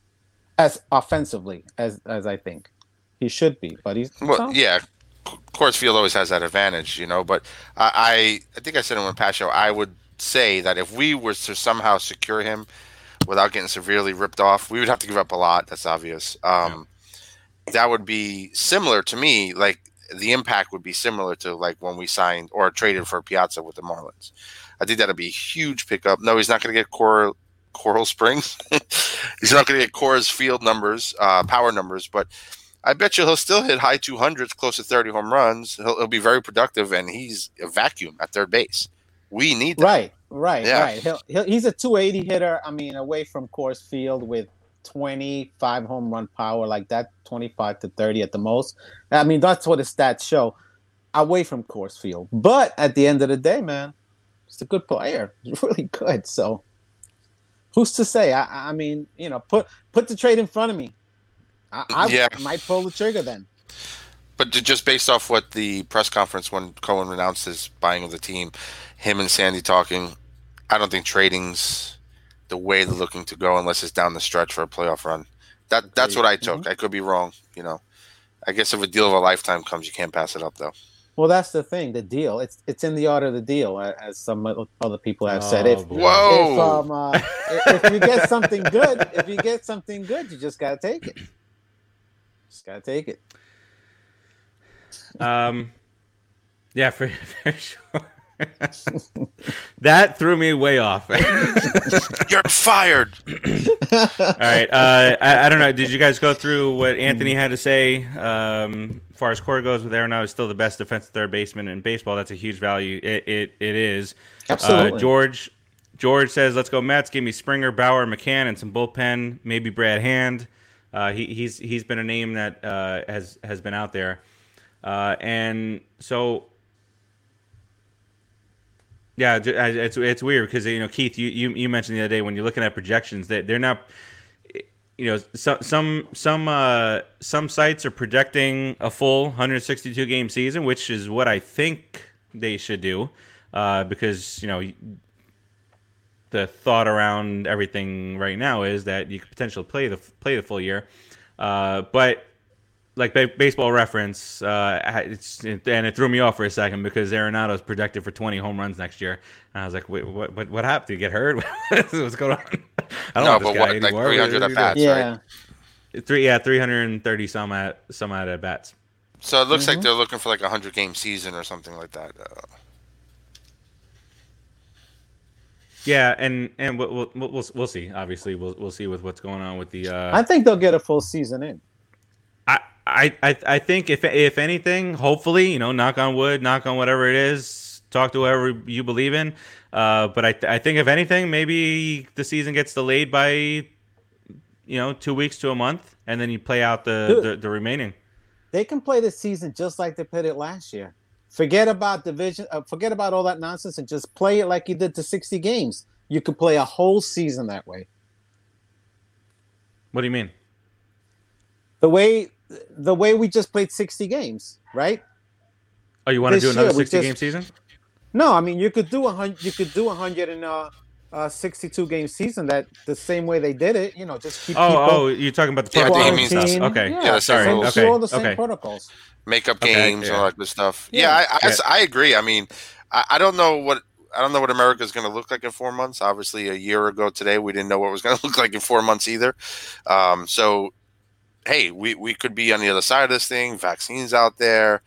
as offensively as as I think he should be. But he's Well, so- yeah, Coors Field always has that advantage, you know. But I, I, I think I said in one past show, I would say that if we were to somehow secure him without getting severely ripped off, we would have to give up a lot. That's obvious. Um, That would be similar to me. Like the impact would be similar to like when we signed or traded for Piazza with the Marlins. I think that'd be a huge pickup. No, he's not going to get Coral Coral Springs. he's not going to get Coors Field numbers, uh, power numbers, but I bet you he'll still hit high 200s, close to 30 home runs. He'll, he'll be very productive, and he's a vacuum at third base. We need that. Right, right, Yeah. right. He'll, he'll, he's a 280 hitter. I mean, away from Coors field with 25 home run power, like that, 25 to 30 at the most. I mean, that's what his stats show away from Coors field. But at the end of the day, man, he's a good player. He's really good. So who's to say? I, I mean, you know, put put the trade in front of me. I, I Yeah. might pull the trigger then. But just based off what the press conference when Cohen announced his buying of the team, him and Sandy talking, I don't think trading's the way they're looking to go unless it's down the stretch for a playoff run. That that's what I took. I could be wrong. You know, I guess if a deal of a lifetime comes, you can't pass it up though. Well, that's the thing. The deal. It's it's in the order of the deal, as some other people have said. Oh, If boy. if Whoa! um uh, if if you get something good, if you get something good, you just gotta take it. Just gotta take it. Um, yeah, for, for sure. that threw me way off. You're fired. All right. uh, I, I don't know. Did you guys go through what Anthony had to say? Um, as far as core goes, with Arenado is still the best defensive third baseman in baseball. That's a huge value. It it, it is. Absolutely. Uh, George George says, "Let's go Mets. Give me Springer, Bauer, McCann, and some bullpen. Maybe Brad Hand. Uh, he, he's he's been a name that uh, has has been out there, uh, and so yeah, it's it's weird because you know Keith, you, you you mentioned the other day when you're looking at projections that they're not. You know, some some some uh, some sites are projecting a full 162 game season, which is what I think they should do, uh, because you know the thought around everything right now is that you could potentially play the play the full year, uh, but like ba- baseball reference, uh, it's and it threw me off for a second because Arenado's projected for 20 home runs next year, and I was like, wait, what what, what happened? Did he get hurt? What's going on? I don't No, want this but guy what, like 300 at bats, yeah. right? Three, yeah, 330 some at some at bats. So it looks like Mhm. they're looking for like a hundred game season or something like that. Uh, Yeah, and and we'll we'll, we'll, we'll see. Obviously, we'll we'll see with what's going on with the. Uh, I think they'll get a full season in. I, I, I I think if if anything, hopefully, you know, knock on wood, knock on whatever it is, talk to whoever you believe in. Uh, but I, I think if anything, maybe the season gets delayed by, you know, two weeks to a month, and then you play out the Dude. the, the remaining. They can play the season just like they played it last year. Forget about division. Uh, forget about all that nonsense and just play it like you did to 60 games. You could play a whole season that way. What do you mean? The way the way we just played 60 games, right? Oh, you want to do another year we sixty just- game season? No, I mean you could do a hundred. You could do a hundred and uh, uh, 62 game season that the same way they did it. You know, just keep Oh, people oh, you're talking about the Yeah, protocol stuff. Okay, Yeah, Yeah, sorry. same- Same- Okay, all the same okay. protocols. makeup Okay, games yeah. and all that good stuff. Yeah. Yeah, I, I, Yeah. I agree. I mean, I, I don't know what I don't know what America is going to look like in four months. Obviously, a year ago today, we didn't know what it was going to look like in four months either. Um, so, hey, we we could be on the other side of this thing. Vaccines out there,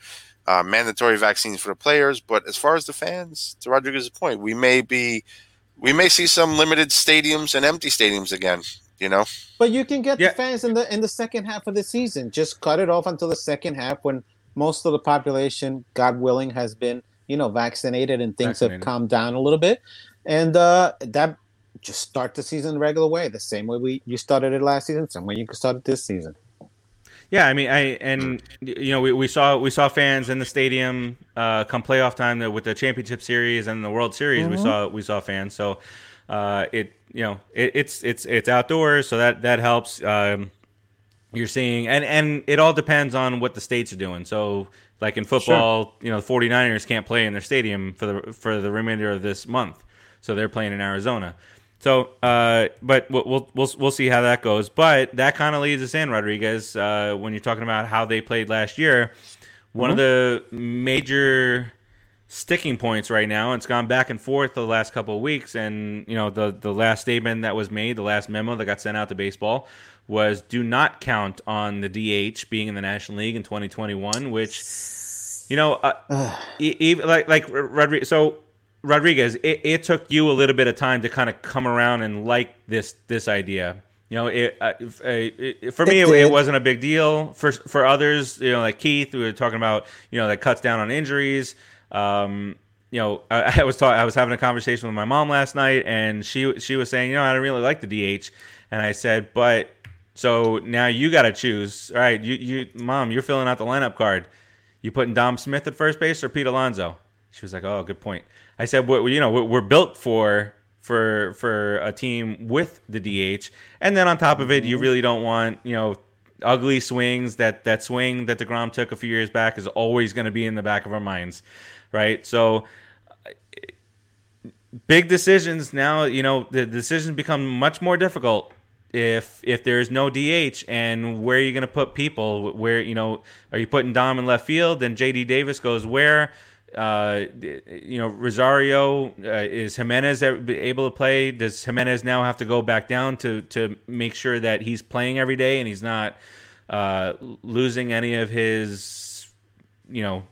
uh, mandatory vaccines for the players, but as far as the fans, to Rodriguez's point, we may be we may see some limited stadiums and empty stadiums again. You know, But you can get Yeah. the fans in the in the second half of the season. Just cut it off until the second half when most of the population, God willing, has been you know vaccinated and things Vaccinated. have calmed down a little bit, and uh, that just start the season the regular way, the same way we you started it last season, same way you can start it this season. Yeah, I mean, I and you know we, we saw we saw fans in the stadium uh, come playoff time with the championship series and the World Series. Mm-hmm. We saw we saw fans, so uh, it you know it, it's it's it's outdoors, so that that helps. Um, you're seeing and and it all depends on what the states are doing. So like in football, sure. you know, the 49ers can't play in their stadium for the for the remainder of this month, so they're playing in Arizona. So, uh, but we'll, we'll we'll see how that goes. But that kind of leads us in, Rodriguez, uh, when you're talking about how they played last year. One mm-hmm. of the major sticking points right now. It's gone back and forth the last couple of weeks, and you know the the last statement that was made, the last memo that got sent out to baseball was do not count on the DH being in the National League in 2021, which you know, uh, even like like Rodriguez. So Rodriguez, it, it, took you a little bit of time to kind of come around and like this this idea. You know, it, uh, it for me, it, it, wasn't a big deal. For for others, you know, like Keith, we were talking about, you know, that cuts down on injuries. Um, you know, I, I was talking, I was having a conversation with my mom last night, and she she was saying, you know, I don't really like the DH, and I said, but so now you got to choose. All right, you you mom, you're filling out the lineup card. You putting Dom Smith at first base or Pete Alonso? She was like, oh, good point. I said, well, you know, we're built for for for a team with the DH, and then on top of it, you mm-hmm. really don't want you know ugly swings. That that swing that deGrom took a few years back is always going to be in the back of our minds, right? So big decisions now. You know, the decisions become much more difficult if if there's no DH and where are you going to put people? Where you know, are you putting Dom in left field? Then JD Davis goes where? Uh, you know, Rosario uh, is Gimenez able to play? Does Gimenez now have to go back down to to make sure that he's playing every day and he's not uh, losing any of his, you know?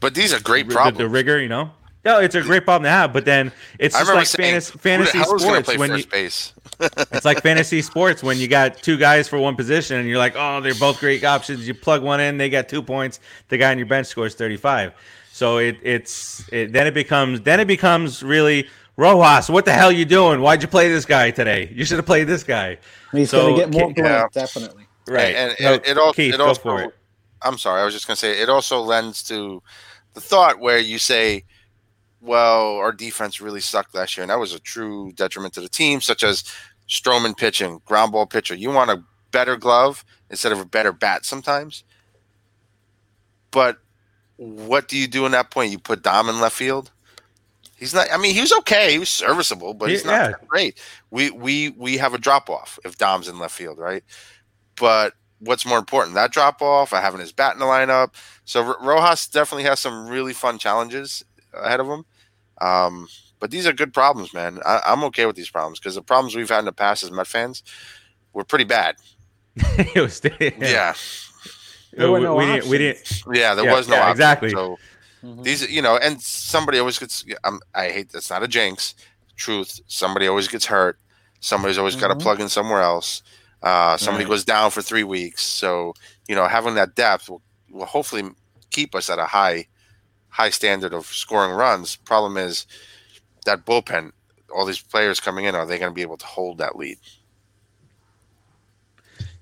But these are great problems. The, the rigor, you know. No, it's a great problem to have, but then it's just like saying, fantasy, fantasy sports when you. it's like fantasy sports when you got two guys for one position and you're like, oh, they're both great options. You plug one in, they got two points. The guy on your bench scores 35. So it, it's it, then it becomes then it becomes really Rojas. What the hell are you doing? Why'd you play this guy today? You should have played this guy. He's so, going to get more points, yeah. definitely. Right, and, and, no, it, all, Keith, it also it. I'm sorry, I was just going to say it also lends to the thought where you say, well, our defense really sucked last year, and that was a true detriment to the team, such as Stroman pitching, ground ball pitcher. You want a better glove instead of a better bat sometimes. But what do you do in that point? You put Dom in left field. He's not. I mean, he was okay. He was serviceable, but he's not yeah. great. We we we have a drop off if Dom's in left field, right? But what's more important, that drop off, or having his bat in the lineup? So Rojas definitely has some really fun challenges ahead of him. Um, but these are good problems, man. I, am okay with these problems because the problems we've had in the past as Met fans were pretty bad. was, yeah. yeah. There were no we, didn't, we didn't. Yeah, there yeah, was no yeah, exactly. So mm-hmm. these, you know, and somebody always gets. I'm, I hate that's not a jinx. Truth. Somebody always gets hurt. Somebody's always mm-hmm. got to plug in somewhere else. Uh, somebody right. goes down for three weeks. So you know, having that depth will, will hopefully keep us at a high high standard of scoring runs. Problem is that bullpen. All these players coming in, are they going to be able to hold that lead?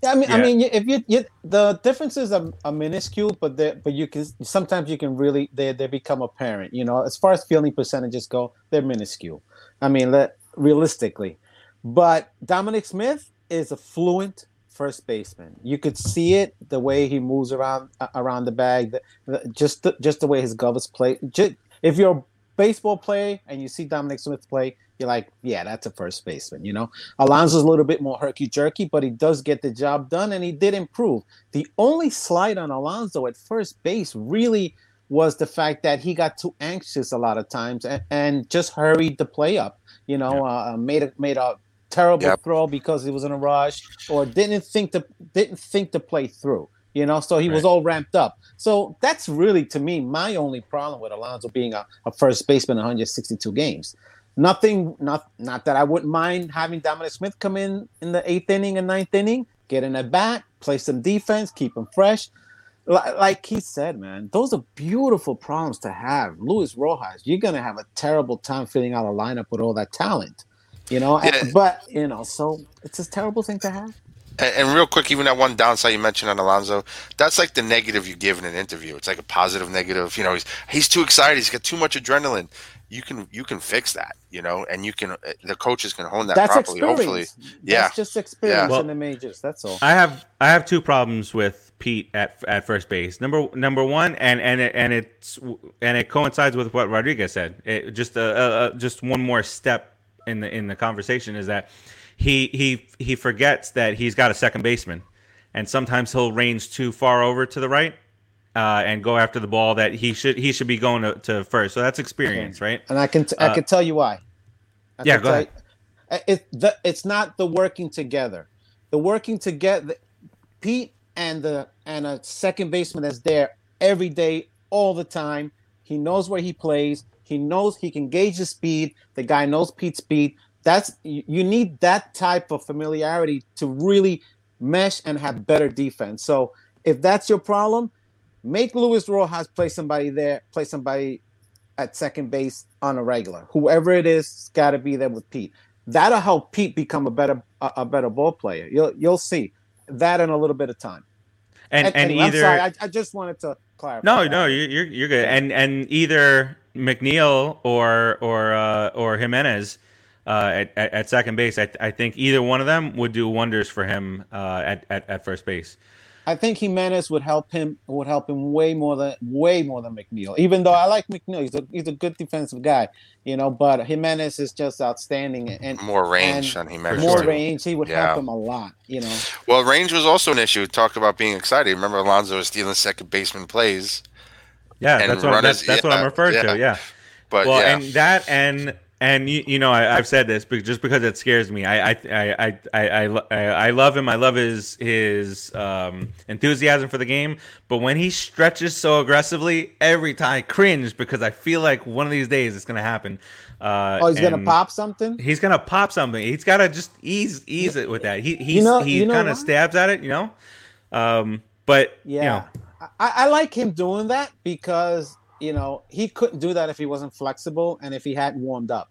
Yeah, I mean, yeah. I mean, if you, you the differences are, are minuscule, but they but you can sometimes you can really they they become apparent. You know, as far as fielding percentages go, they're minuscule. I mean, let, realistically, but Dominic Smith is a fluent first baseman. You could see it the way he moves around around the bag, the, the, just the, just the way his gloves play. Just, if you're baseball play and you see Dominic Smith play, you're like, yeah, that's a first baseman. You know, Alonso's a little bit more herky jerky, but he does get the job done, and he did improve. The only slide on Alonso at first base really was the fact that he got too anxious a lot of times and, and just hurried the play up. You know, yeah. uh, made a made a terrible yep. throw because he was in a rush or didn't think to didn't think to play through. You know, so he right. was all ramped up. So that's really, to me, my only problem with Alonso being a, a first baseman in 162 games nothing not not that I wouldn't mind having Dominic Smith come in in the eighth inning and ninth inning, get in at bat, play some defense, keep him fresh. Like he said, man, those are beautiful problems to have. Luis Rojas, you're gonna have a terrible time filling out a lineup with all that talent, you know. Yeah. But you know, so it's a terrible thing to have. And, and real quick, even that one downside you mentioned on Alonso, that's like the negative you give in an interview. It's like a positive negative. You know, he's he's too excited. He's got too much adrenaline. You can you can fix that. You know, and you can uh, the coaches can hone that That's properly. experience. Hopefully, yeah. That's just experience Well- in the majors. That's all. I have I have two problems with Pete at at first base. Number number one, and and it, and it's and it coincides with what Rodriguez said. It, just a, a, a just one more step in the in the conversation is that he he he forgets that he's got a second baseman, and sometimes he'll range too far over to the right. Uh, and go after the ball that he should he should be going to, to first. So that's experience, right? and I can t- I Uh, can tell you why. I yeah, go ahead. you- it the, it's not the working together. The working together, Pete and the and a second baseman that's there every day, all the time. He knows where he plays. He knows he can gauge the speed. The guy knows Pete's speed. That's you need that type of familiarity to really mesh and have better defense. So if that's your problem, make Luis Rojas play somebody there, play somebody at second base on a regular. Whoever it is, got to be there with Pete. That'll help Pete become a better a, a better ball player. You'll you'll see that in a little bit of time. And and, I'm either sorry, I, I just wanted to clarify. No, that. no, you're you're, you're good. And and either McNeil or or uh, or Gimenez uh, at, at at second base, I, I think either one of them would do wonders for him uh, at, at at first base. I think Gimenez would help him would help him way more than way more than McNeil. Even though I like McNeil, he's a he's a good defensive guy, you know. But Gimenez is just outstanding and more range and than he mentioned. more sure. range. He would Yeah. help him a lot, you know. Well, range was also an issue. Talk about being excited. Remember, Alonso was stealing second baseman plays, Yeah, that's what runners- that's, that's what I'm referring yeah. to. Yeah. but well, yeah, and that and and you, you know I, I've said this but just because it scares me. I I I I I, I, love him. I love his his um, enthusiasm for the game. But when he stretches so aggressively, every time I cringe because I feel like one of these days it's gonna happen. Uh, Oh, he's gonna pop something. He's gonna pop something. He's gotta just ease ease it with that. He he's, know- he you know kind of stabs at it, you know. Um, but Yeah, you know, I, I like him doing that because you know he couldn't do that if he wasn't flexible and if he hadn't warmed up.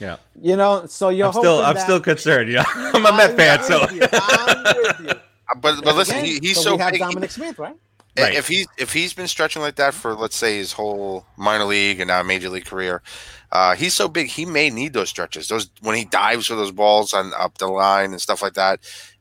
Yeah. You know, so you're I'm still I'm that- still concerned. Yeah, I'm a Met fan, with so you. I'm with you. But but listen, he, he's so so, we have big. Dominic Smith, right? Right. If he's if he's been stretching like that for let's say his whole minor league and now major league career, uh, he's so big he may need those stretches. Those when he dives for those balls on up the line and stuff like that.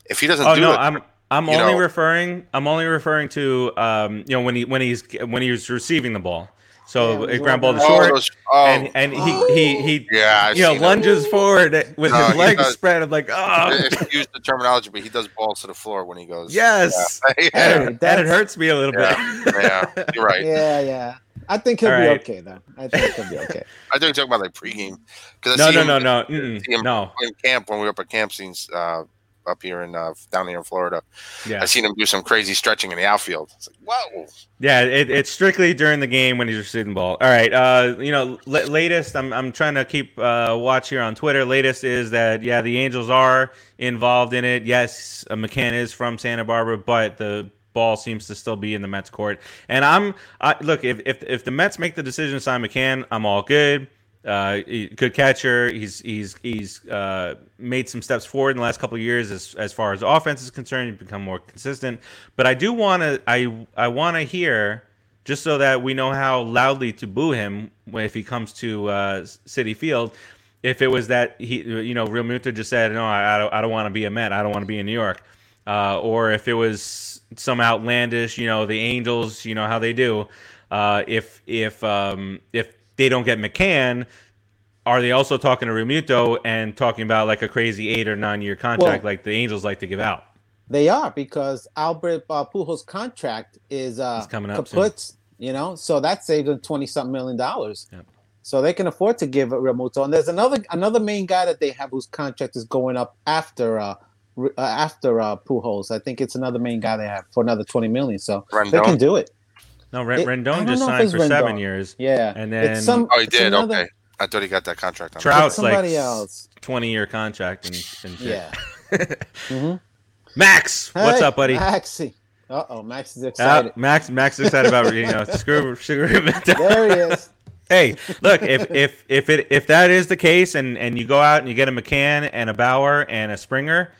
If he doesn't Oh do no, it, I'm I'm only know- referring I'm only referring to um you know when he when he's when he's receiving the ball. So Yeah, a ground ball to oh, oh, short, those, oh, and and he he he yeah, I've you know seen it. lunges forward with No, his legs does. spread. I'm like, oh Excuse the terminology, but he does balls to the floor when he goes. yes, Yeah, Hey, and, and it hurts me a little Yeah. bit. yeah, you're right. Yeah, yeah. I think he'll All be right. okay though. I think he'll be okay. I think you're talking about like pregame. Because no, no, no, no, him no. in camp when we were up at camp scenes uh, up here in uh, down here in Florida. Yeah, I seen him do some crazy stretching in the outfield. It's like, whoa. Yeah, it, it's strictly during the game when he's receiving the ball. All right, uh, you know, l- latest. I'm I'm trying to keep uh, watch here on Twitter. Latest is that yeah, the Angels are involved in it. Yes, McCann is from Santa Barbara, but the ball seems to still be in the Mets court. And I'm I, look if, if if the Mets make the decision to sign McCann, I'm all good. Uh, he- good catcher. He's he's he's uh, made some steps forward in the last couple of years as as far as offense is concerned. He's become more consistent. But I do want to I I want to hear just so that we know how loudly to boo him if he comes to uh, Citi Field. If it was that he, you know, Realmuto just said, "No, I, I don't, I don't want to be a Met. I don't want to be in New York," uh, or if it was some outlandish, you know, the Angels, you know how they do. Uh, if if um, if they don't get McCann, are they also talking to Realmuto and talking about like a crazy eight or nine year contract Well- like the Angels like to give out? They are because Albert uh, Pujols' contract is uh It's coming up soon. you know, so that saved them twenty something million dollars. Yep. So they can afford to give Realmuto. And there's another another main guy that they have whose contract is going up after uh, uh after uh, Pujols. I think it's another main guy they have for another twenty million. So they can do it. No, Ren- It- Rendon just signed it's for seven years. Yeah, And It's then some- Oh, he did. another- Okay. I thought he got that contract on. Trout- it's Trout's like somebody else. twenty year contract and, and shit. Yeah. Mhm. Max, what's Hey, up, buddy? Maxie. Uh oh, Max is Uh, excited. Max, Max is excited about you know screw sugar. there he is. hey, look if if if it if that is the case, and and you go out and you get a McCann and a Bauer and a Springer,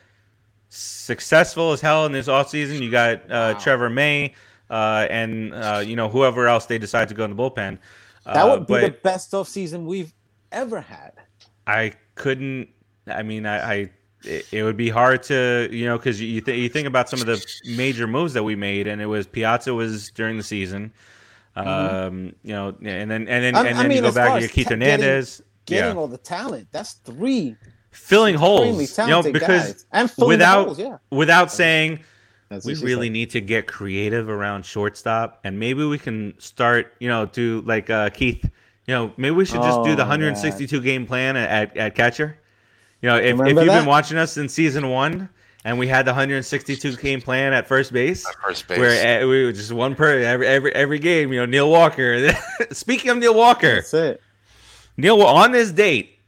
successful as hell in this offseason. You got uh, Wow. Trevor May uh, and uh, you know whoever else they decide to go in the bullpen. That Uh, would be the best off season we've ever had. I couldn't. I mean, I. I it, it would be hard to, you know, because you th- you think about some of the major moves that we made, and it was Piazza was during the season, um, you know, and then and then Mm-hmm. I- and I then mean, you go back and get Keith ta- getting- Hernandez, Getting yeah, all the talent. That's three filling holes, you know, because guys. And without holes, yeah. without saying That's we really said. need to get creative around shortstop, and maybe we can start, you know, do like uh, Keith. You know, maybe we should just do the Oh, 162 game plan at, at catcher. You know, if, if you've been watching us in season one, and we had the 162 game plan at first base, At first base. where uh, we were just one per every every every game. You know, Neil Walker. Speaking of Neil Walker, That's it. Neil on this date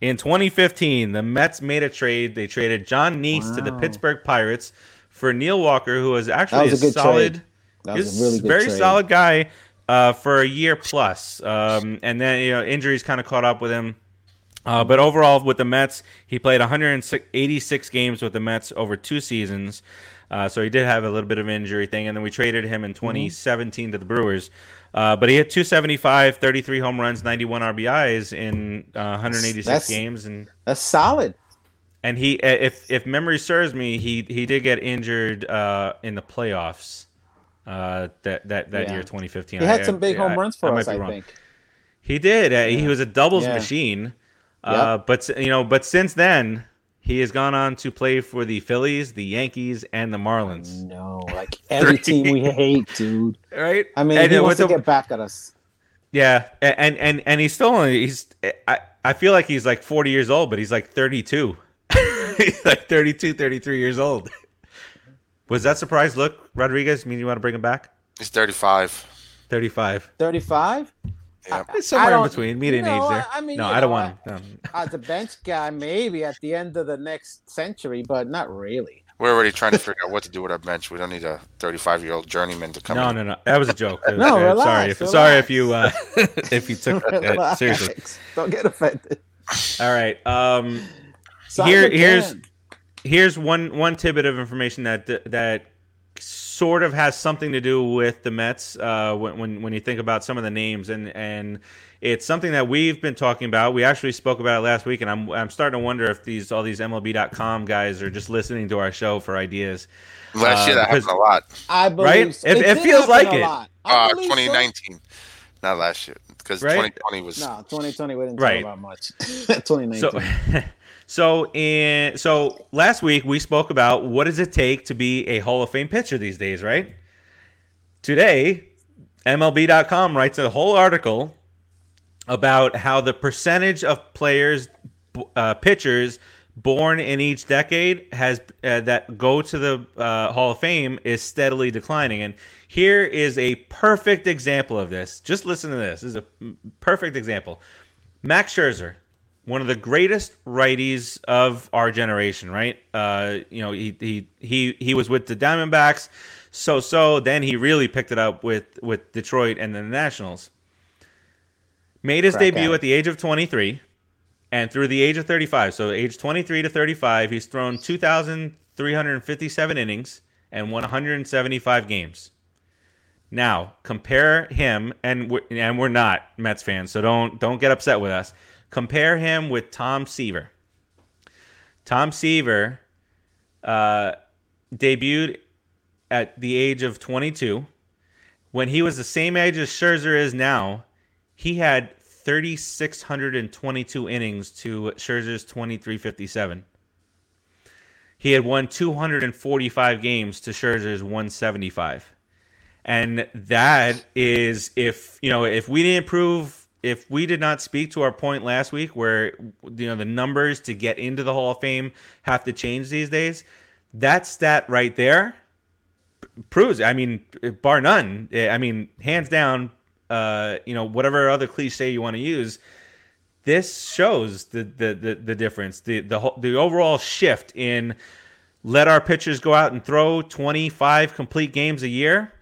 in 2015, the Mets made a trade. They traded Jon Niese to the Pittsburgh Pirates for Neil Walker, who was actually was a a, solid. That was a really good very trade. solid guy uh, for a year plus. Um, and then you know injuries kind of caught up with him. Uh, but overall, with the Mets, he played 186 games with the Mets over two seasons. Uh, so he did have a little bit of injury thing, and then we traded him Mm-hmm. in 2017 to the Brewers. Uh, but he had 275, 33 home runs, 91 RBIs in uh, 186 That's- games, and That's solid. And he, if if memory serves me, he he did get injured uh, in the playoffs uh, that that that Yeah. year, 2015. He had I- some big I- home I- runs for I us, I wrong. think. He did. Uh, He was a doubles Yeah. machine. Uh, but you know, but since then, he has gone on to play for the Phillies, the Yankees, and the Marlins. No, like every team we hate, dude. Right? I mean, And, he wants to the- get back at us. Yeah, and and and he's still only he's. I I feel like he's like 40 years old, but he's like 32. He's like 32, 33 years old. Was that surprise look, Rodriguez? Mean you want to bring him back? He's 35. 35. 35? Yeah. It's somewhere in between, median you know, age there. I mean, no, I don't know, want him. No. As a bench guy, maybe at the end of the next century, but not really. We're already trying to figure out what to do with our bench. We don't need a 35 year old journeyman to come No, in. no, no. That was a joke. Uh, No, uh, relax, sorry, if, relax. sorry if you uh, if you took it Relax. seriously. Don't get offended. All right. Um, Sign Here- here's- here's one one tidbit of information that that sort of has something to do with the Mets uh, when, when when you think about some of the names and and it's something that we've been talking about. We actually spoke about it last week, and I'm I'm starting to wonder if these all these MLB.com guys are just listening to our show for ideas. Last year Uh, that happened a lot. I believe Right? so. It- it did feels like it. lot. Uh, believe so. 2019. Not last year. Because Right? 2020 was. No, 2020 we didn't Right. talk about much. 2019. So, so in so last week we spoke about what does it take to be a Hall of Fame pitcher these days, right? Today, MLB.com writes a whole article about how the percentage of players, uh, pitchers born in each decade has uh, that go to the uh, Hall of Fame is steadily declining. And here is a perfect example of this. Just listen to this. This is a perfect example. Max Scherzer, one of the greatest righties of our generation, right? Uh, you know, he he he he was with the Diamondbacks, so so. Then he really picked it up with with Detroit and the Nationals. Made his Crack debut it. at the age of 23, and through the age of 35, so age 23 to 35, he's thrown 2,357 innings and won 175 games. Now compare him, and we're, and we're not Mets fans, so don't don't get upset with us. Compare him with Tom Seaver. Tom Seaver uh, debuted at the age of 22. When he was the same age as Scherzer is now, he had 3,622 innings to Scherzer's 2,357. He had won 245 games to Scherzer's 175 and that is if you know if we didn't prove if we did not speak to our point last week where you know the numbers to get into the hall of fame have to change these days that stat right there proves i mean bar none i mean hands down uh you know whatever other cliche you want to use this shows the the the, the difference. The the the overall shift in let our pitchers go out and throw 25 complete games a year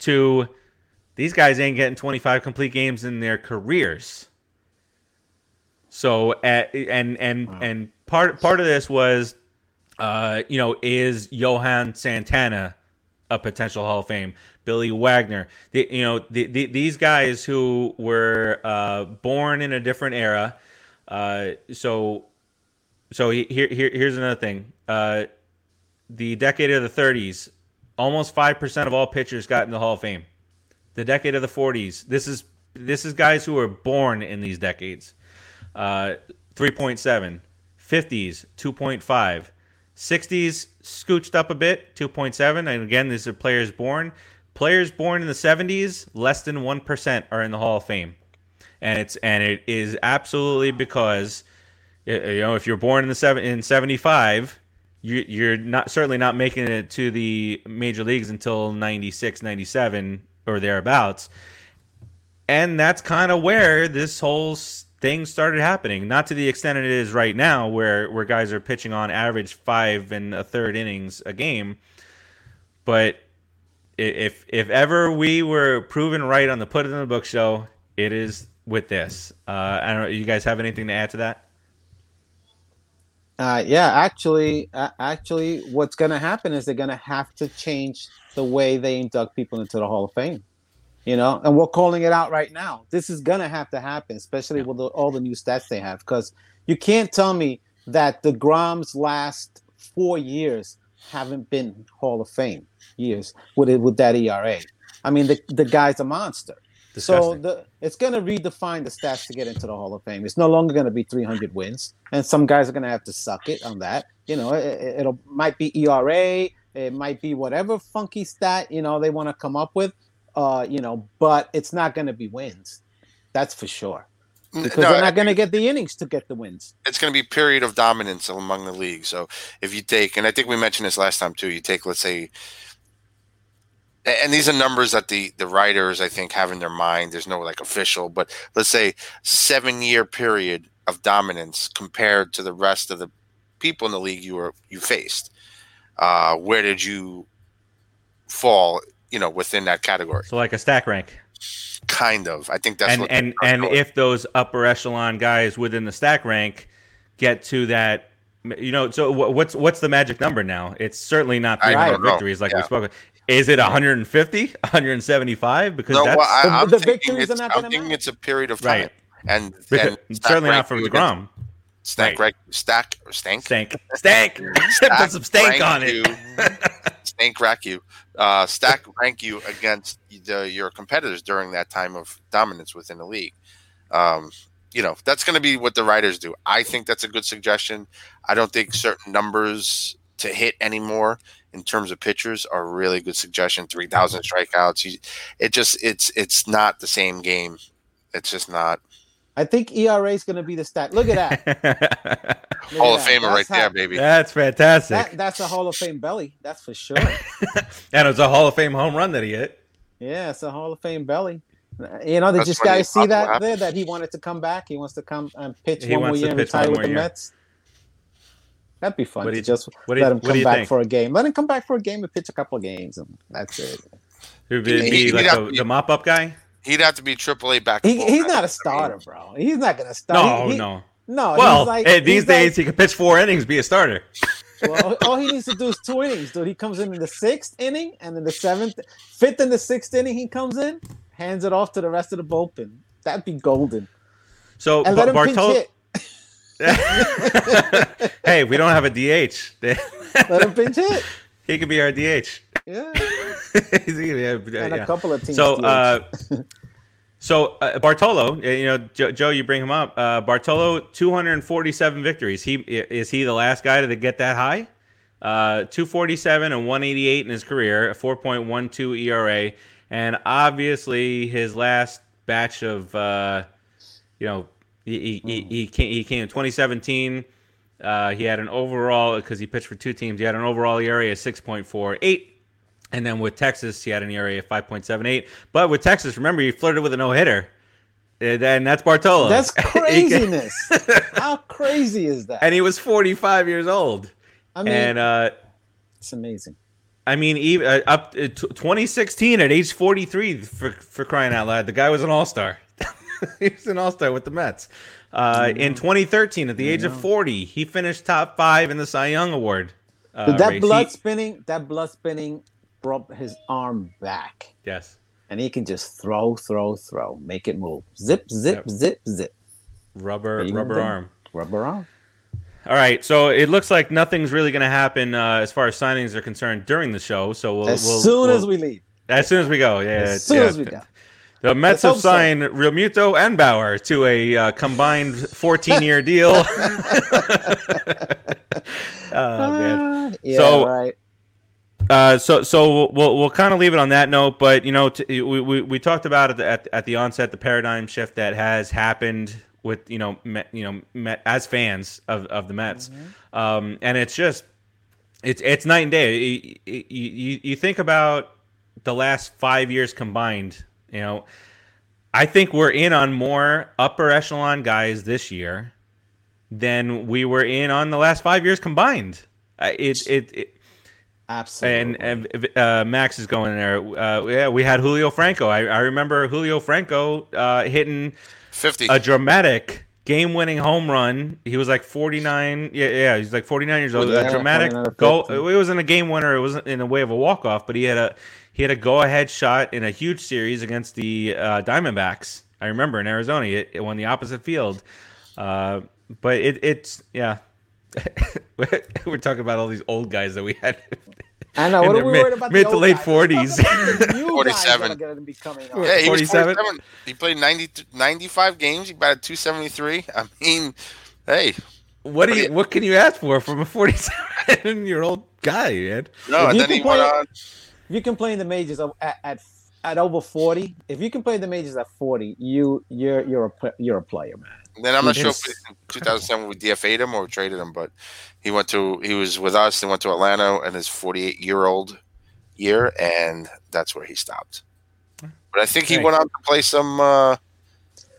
to these guys ain't getting 25 complete games in their careers. So at, and and and part part of this was Uh, you know, is Johan Santana a potential Hall of Fame? Billy Wagner, the, you know, the, the, these guys who were uh, born in a different era. Uh, so, so here, here, here's another thing. Uh, the decade of the 30s, almost five percent of all pitchers got in the Hall of Fame. The decade of the 40s, this is this is guys who were born in these decades. Uh, 3.7, 50s 2.5, 60s scooched up a bit 2.7, and again these are players born. Players born in the 70s, less than 1% are in the Hall of Fame. And it's and it is absolutely because you know if you're born in the seven in 75 you, you're not certainly not making it to the major leagues until 96 97 or thereabouts. And that's kind of where this whole thing started happening. Not to the extent it is right now where where guys are pitching on average five and a third innings a game. But if if ever we were proven right on the put it in the book show it is with this. Uh i don't know you guys have anything to add to that uh, yeah, actually, uh, actually, what's going to happen is they're going to have to change the way they induct people into the Hall of Fame. You know, and we're calling it out right now. This is going to have to happen, especially with the, all the new stats they have, because you can't tell me that DeGrom's last four years haven't been Hall of Fame years with it with that ERA. I mean, the the guy's a monster. So the, it's going to redefine the stats to get into the Hall of Fame. It's no longer going to be 300 wins, and some guys are going to have to suck it on that. You know, it, will might be ERA, it might be whatever funky stat you know they want to come up with. Uh, you know, but it's not going to be wins. That's for sure. Because no, they're not going to get the innings to get the wins. It's going to be period of dominance among the league. So if you take, and I think we mentioned this last time too, you take, let's say, and these are numbers that the the writers I think have in their mind. There's no like official, but let's say seven year period of dominance compared to the rest of the people in the league you were you faced. Uh, where did you fall? You know, within that category. So like a stack rank. Kind of. I think that's and and and going. if those upper echelon guys within the stack rank get to that you know so what's what's the magic number now it's certainly not 300 victories like yeah. we spoke is it 150, 175? Because no, that's well, I, the, the victories are not I'm thinking it's a period of time. Right. And, and certainly not from DeGrom. Stack, right. stack, or stank? Stank. Stank. Put some stank on it. stank rack you. Uh, stack rank you against the, your competitors during that time of dominance within the league. Um, you know, that's going to be what the writers do. I think that's a good suggestion. I don't think certain numbers to hit anymore in terms of pitchers are a really good suggestion. Three thousand strikeouts. It just it's it's not the same game. It's just not. I think ERA is going to be the stat. Look at that. Look Hall at of that. Famer that's right how, there, baby. That's fantastic. That, that's a Hall of Fame belly. That's for sure. and it's a Hall of Fame home run that he hit. Yeah, it's a Hall of Fame belly. You know, did just guys see that there? That he wanted to come back. He wants to come and pitch he one more year and retire with the year. Mets. That'd be fun. What to just let you, him come back think? for a game. Let him come back for a game and pitch a couple of games, and that's it. He'd be, he, like the, the mop up guy. He'd have to be AAA back. He, he's not a starter, bro. He's not gonna start. No, he, no, no. Well, like, hey, these days like, he can pitch four innings, be a starter. well, all he needs to do is two innings, dude. He comes in in the sixth inning, and in the seventh, fifth, and the sixth inning, he comes in, hands it off to the rest of the bullpen. That'd be golden. So and let him Bartolo, pinch hit. hey, we don't have a DH. Let him pinch hit. He could be our DH. Yeah. yeah and a couple of teams. So, uh, so uh, Bartolo, you know, Joe, Joe, you bring him up. Uh, Bartolo, 247 victories. He is he the last guy to get that high? Uh, 247 and 188 in his career, a 4.12 ERA, and obviously his last batch of, uh, you know, he he, he, came, he came in 2017. Uh, he had an overall because he pitched for two teams. He had an overall ERA of 6.48, and then with Texas, he had an ERA of 5.78. But with Texas, remember he flirted with a no hitter, and that's Bartolo. That's craziness. How crazy is that? And he was 45 years old. I mean, and uh, it's amazing. I mean, even uh, up uh, 2016 at age 43 for for crying out loud, the guy was an all star. he was an all star with the Mets. Uh, in 2013, at the age of 40, he finished top five in the Cy Young Award. uh, that race. blood He- spinning, that blood spinning brought his arm back, yes. and he can just throw, throw, throw, make it move, zip, zip, Yep. zip, zip, Rubber rubber go. arm. rubber arm. All right, so it looks like nothing's really going to happen uh, as far as signings are concerned during the show. So we'll, as we'll- soon we'll- as we leave, as soon as we go, yeah, as soon yeah. as we go. The Mets have hope so. signed Real and Bauer to a uh, combined 14-year deal. oh man. Ah, yeah, So- right. Uh, so so we'll we'll, kind of leave it on that note. But you know, t- we, we we talked about at the, at, at the onset the paradigm shift that has happened with you know Met, you know Met, as fans of, of the Mets, um, and it's just it's it's night and day. You, you you think about the last five years combined. You know, I think we're in on more upper echelon guys this year than we were in on the last five years combined. Uh, It it. it Absolutely. and, and uh, Max is going there. Uh, yeah, we had Julio Franco. I, I remember Julio Franco uh, hitting 50. a dramatic game-winning home run. He was like 49. Yeah, yeah, he's like 49 years old. Yeah, a dramatic goal. It wasn't a game winner. It wasn't in a way of a walk-off, but he had a he had a go-ahead shot in a huge series against the uh, Diamondbacks. I remember in Arizona, it, it won the opposite field. Uh, but it, it's yeah. We're talking about all these old guys that we had. I know. What their are we mid- worried about? the mid to late 40s. talk about the new guys that 47. are gonna be coming on. yeah, he was 47? 47. He played 90, 95 games. He batted 273. I mean, hey. What do you? What can you ask for from a forty-seven-year-old guy, man? No, and then he went on. If you can play in the majors at, at at over forty, if you can play in the majors at forty, you you're you're a you're a player, man. Then I'm not sure if in 2007 we DFA'd him or traded him, but he went to he was with us and went to Atlanta in his 48 year old year, and that's where he stopped. But I think he Hey. went on to play some uh,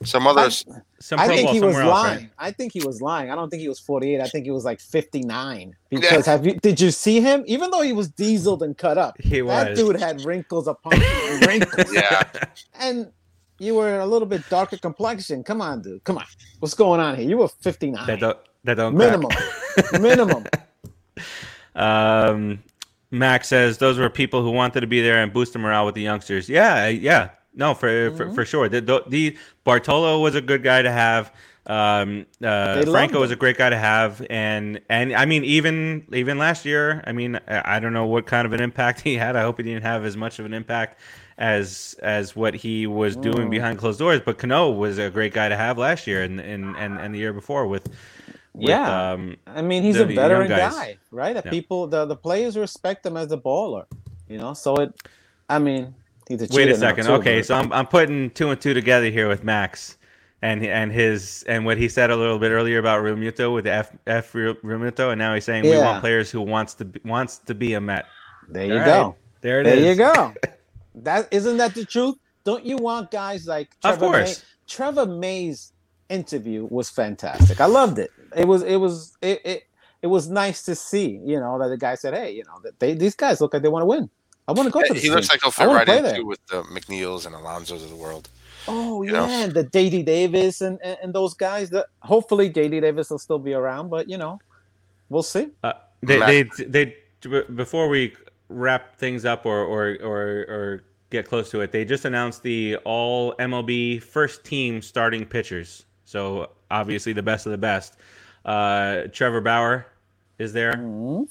some others. Some I think he was somewhere else, lying. right? I think he was lying. I don't think he was 48. I think he was like 59. Because have you did you see him? Even though he was dieseled and cut up, He that was. dude had wrinkles upon wrinkles. yeah, And you were a little bit darker complexion. Come on, dude. Come on. What's going on here? You were 59. That don't. That don't. minimum. minimum. Um, Max says those were people who wanted to be there and boost the morale with the youngsters. Yeah, yeah. No, for for, Mhm. for sure. The, the, the Bartolo was a good guy to have. Um, uh, Franco was a great guy to have, and and I mean even even last year. I mean I I don't know what kind of an impact he had. I hope he didn't have as much of an impact as as what he was doing Mm. behind closed doors. But Cano was a great guy to have last year and and and, and the year before with. with Yeah. um, I mean, he's the- a veteran guy, right? The Yeah. people, the, the players respect him as a baller, you know. So it, I mean, he's a Wait a second. too, okay, so I'm I'm putting two and two together here with Max, and and his and what he said a little bit earlier about Realmuto with the F F Real and now he's saying we want players who wants to be, wants to be a Met. there you All go. right, There it is. There you go. That isn't that the truth? Don't you want guys like Of Trevor May? course. Trevor May's interview was fantastic. I loved it. It was it was it it, it was nice to see. You know that the guy said, "Hey, you know that they these guys look like they want to win. I want to go to the he looks like he'll I fit right play in there. too with the McNeils and Alonso's of the world. Oh you yeah, know? the JD Davis and, and and those guys. That hopefully JD Davis will still be around, but you know, we'll see. Uh, they, Max. they they before we wrap things up or or or or get close to it, they just announced the all MLB first team starting pitchers. So obviously the best of the best. Uh, Trevor Bauer is there. Mhm.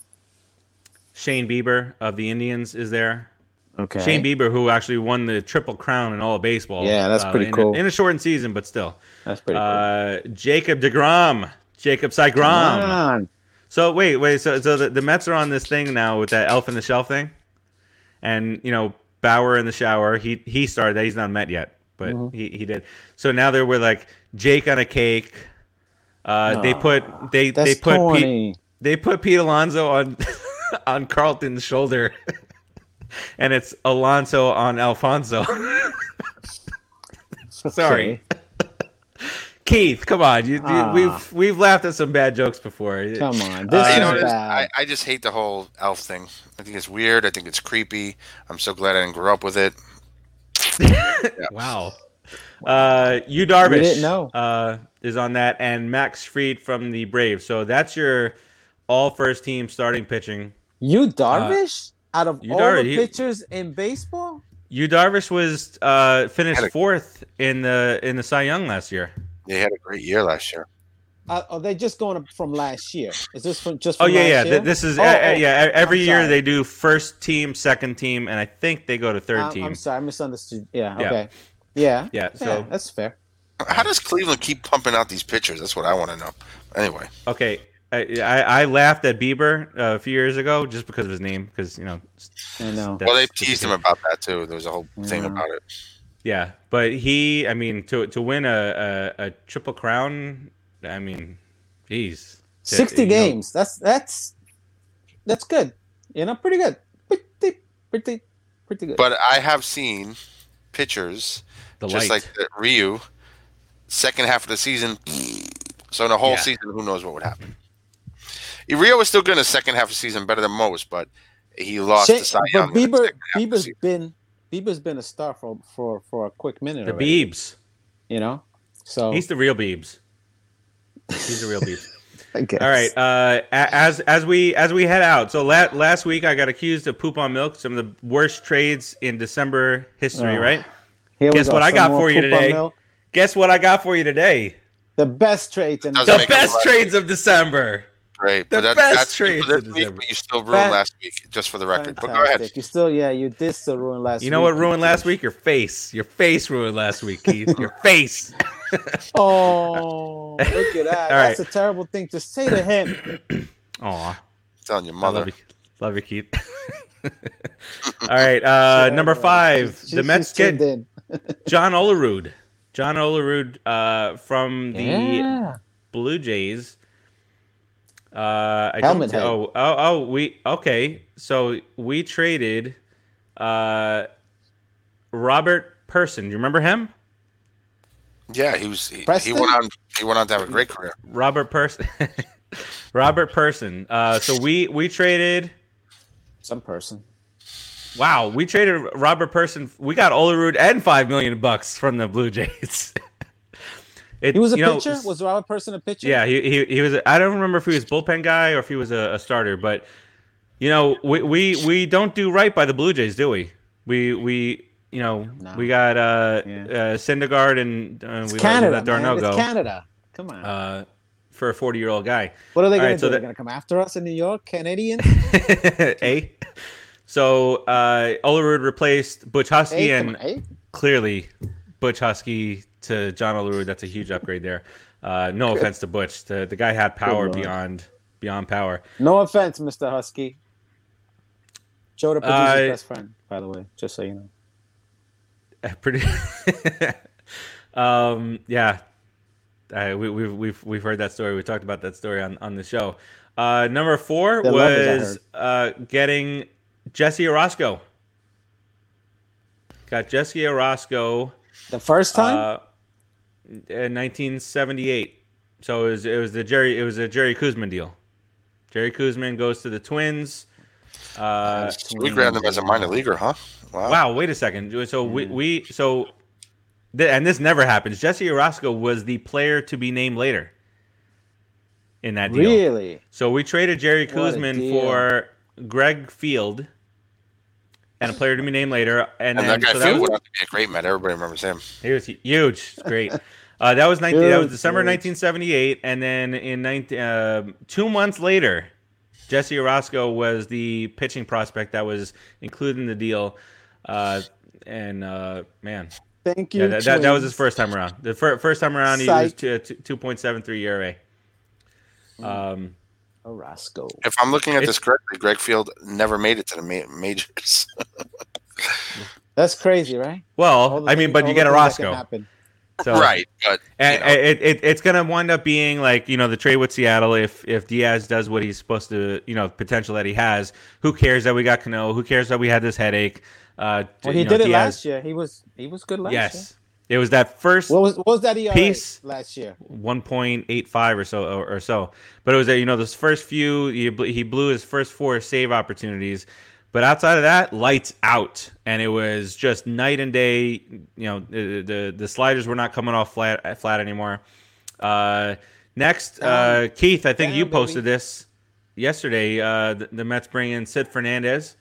Shane Bieber of the Indians is there. Okay. Shane Bieber, who actually won the triple crown in all of baseball. Yeah, that's uh, pretty in cool. A, in a shortened season, but still. That's pretty cool. Uh, Jacob deGrom, Jacob on. So wait, wait. So so the, the Mets are on this thing now with that elf in the shelf thing, and you know Bauer in the shower. He he started that. He's not Met yet, but Mhm. he he did. So now they're with like Jake on a cake. Uh, they put they they put Pete, they put Pete Alonso on on Carlton's shoulder, and it's Alonso on Alfonzo. Sorry. Keith, come on. You, you, Ah. we've we've laughed at some bad jokes before. Come on. Uh, This you know, it is- bad. I, I just hate the whole elf thing. I think it's weird. I think it's creepy. I'm so glad I didn't grow up with it. Wow. Uh, you Darvish We didn't know. Uh, is on that, and Max Fried from the Braves. So that's your all first team starting pitching Yu Darvish out of Yu all Dar- the he- pitchers in baseball. Yu Darvish was uh, finished a- fourth in the in the Cy Young last year. They had a great year last year. Uh, are they just going from last year? Is this from just? Oh yeah, last yeah. Year? This is Oh, uh, uh, oh, yeah. Every I'm year sorry. they do first team, second team, and I think they go to 3rd I'm, team. I'm sorry, I misunderstood. Yeah. Yeah. Okay. Yeah. Yeah, Yeah. so- that's fair. How does Cleveland keep pumping out these pitchers? That's what I want to know. Anyway, Okay, I, I, I laughed at Bieber uh, a few years ago just because of his name, because you know. I know. well, they teased him about that too. There was a whole thing about it. Yeah, but he, I mean, to to win a a, a triple crown, I mean, geez, To- Sixty you know, games. That's that's that's good. You know, pretty good. Pretty pretty pretty good. But I have seen pitchers the just light. like the Ryu, second half of the season. So in a whole Yeah. season, who knows what would happen? Ryu was still good in the second half of the season, better than most, but he lost Shane- to Cy but Young. in the Bieber second half of the been Bieber's been a star for for for a quick minute. the already, Biebs. You know. So He's the real Biebs. He's the real Biebs. I. All right. Uh, as as we as we head out. So la- last week I got accused of poop on milk. Some of the worst trades in December history. Oh. Right. Here Guess what I got for you today? milk. Guess what I got for you today? The best trades in The best trades of December. Great. the But that, best that's good for this week, but you still ruined Fan- last week, just for the record. But go ahead. You still, yeah, you did still ruin last. Week. You know week. what ruined last week? Your face. Your face ruined last week, Keith. Your face. Oh, look at that! All That's right. a terrible thing to say to him. Aw. telling your I mother. love you, love you, Keith. All right, uh, number five. She's- the Mets she's get in. John Olerud. John Olerud uh, from the Yeah. Blue Jays. Uh, I Helmet don't. head. Oh, oh, oh. We okay. So we traded uh, Robert Person. Do you remember him? Yeah, he was. He, he went on. He went on to have a great career. Robert Person. Robert Person. Uh, so we we traded. Some person. Wow, we traded Robert Person. We got Olerud and five million bucks from the Blue Jays. It- He was a you know, pitcher. was Robert Person a pitcher? Yeah, he, he he was. I don't remember if he was bullpen guy or if he was a, a starter, but you know, we, we we don't do right by the Blue Jays, do we? We we you know No. we got uh, Yeah. uh Syndergaard and uh, we Canada, let, let. d'Arnaud It's go Canada. Come on. uh, for a forty year old guy. what are they going right, to so do? They're going to come after us in New York, Canadian. A. So uh, Olerud replaced Butch Huskey, hey, and on, clearly Butch Huskey to John Olerud. That's a huge upgrade there. Uh, no offense to Butch, the the guy had power beyond beyond power. No offense, Mr. Huskey. Joe the producer's Uh, best friend, by the way, just so you know. Pretty um yeah uh, we, we've we've we've heard that story we talked about that story on on the show uh number four They're was uh getting jesse orosco got jesse orosco The first time? uh in 1978 so it was it was the jerry it was a jerry koosman deal jerry koosman goes to the twins uh We grabbed him as a minor leaguer, huh? Wow. Wow, wait a second. So we, we so th- and this never happens. Jesse Orosco was the player to be named later in that deal. really? So we traded Jerry Koosman for Greg Field and a player to be named later. And, And then that guy so that went was, on to be a great man. Everybody remembers him. he was huge. It's Great. Uh, that was 19, that was December 1978, and then in 19, uh, two months later, Jesse Orosco was the pitching prospect that was included in the deal. Uh, and uh, man, Thank you. yeah, that, that, that was his first time around. The fir- first time around, he was Psych. two- two point seven three ERA. Um, Orosco. If I'm looking at this correctly, Greg Field never made it to the ma- majors. That's crazy, right? Well, I mean, things- but you the get things that can Orosco, so right, but And you know, it, it, it's going to wind up being like you know the trade with Seattle if if Diaz does what he's supposed to you know potential that he has. Who cares that we got Cano? Who cares that we had this headache? Uh, Well, you he know, did it Diaz- last year. He was he was good last year. It was that first What was what was that ERA Peace. last year? one point eight five or so or, or so. But it was that you know those first few he, bl- he blew his first four save opportunities. But outside of that, lights out, and it was just night and day. You know, the the, the sliders were not coming off flat flat anymore. Uh, next, uh, Keith, I think Damn, you baby. posted this. yesterday, uh, the, the Mets bring in Sid Fernandez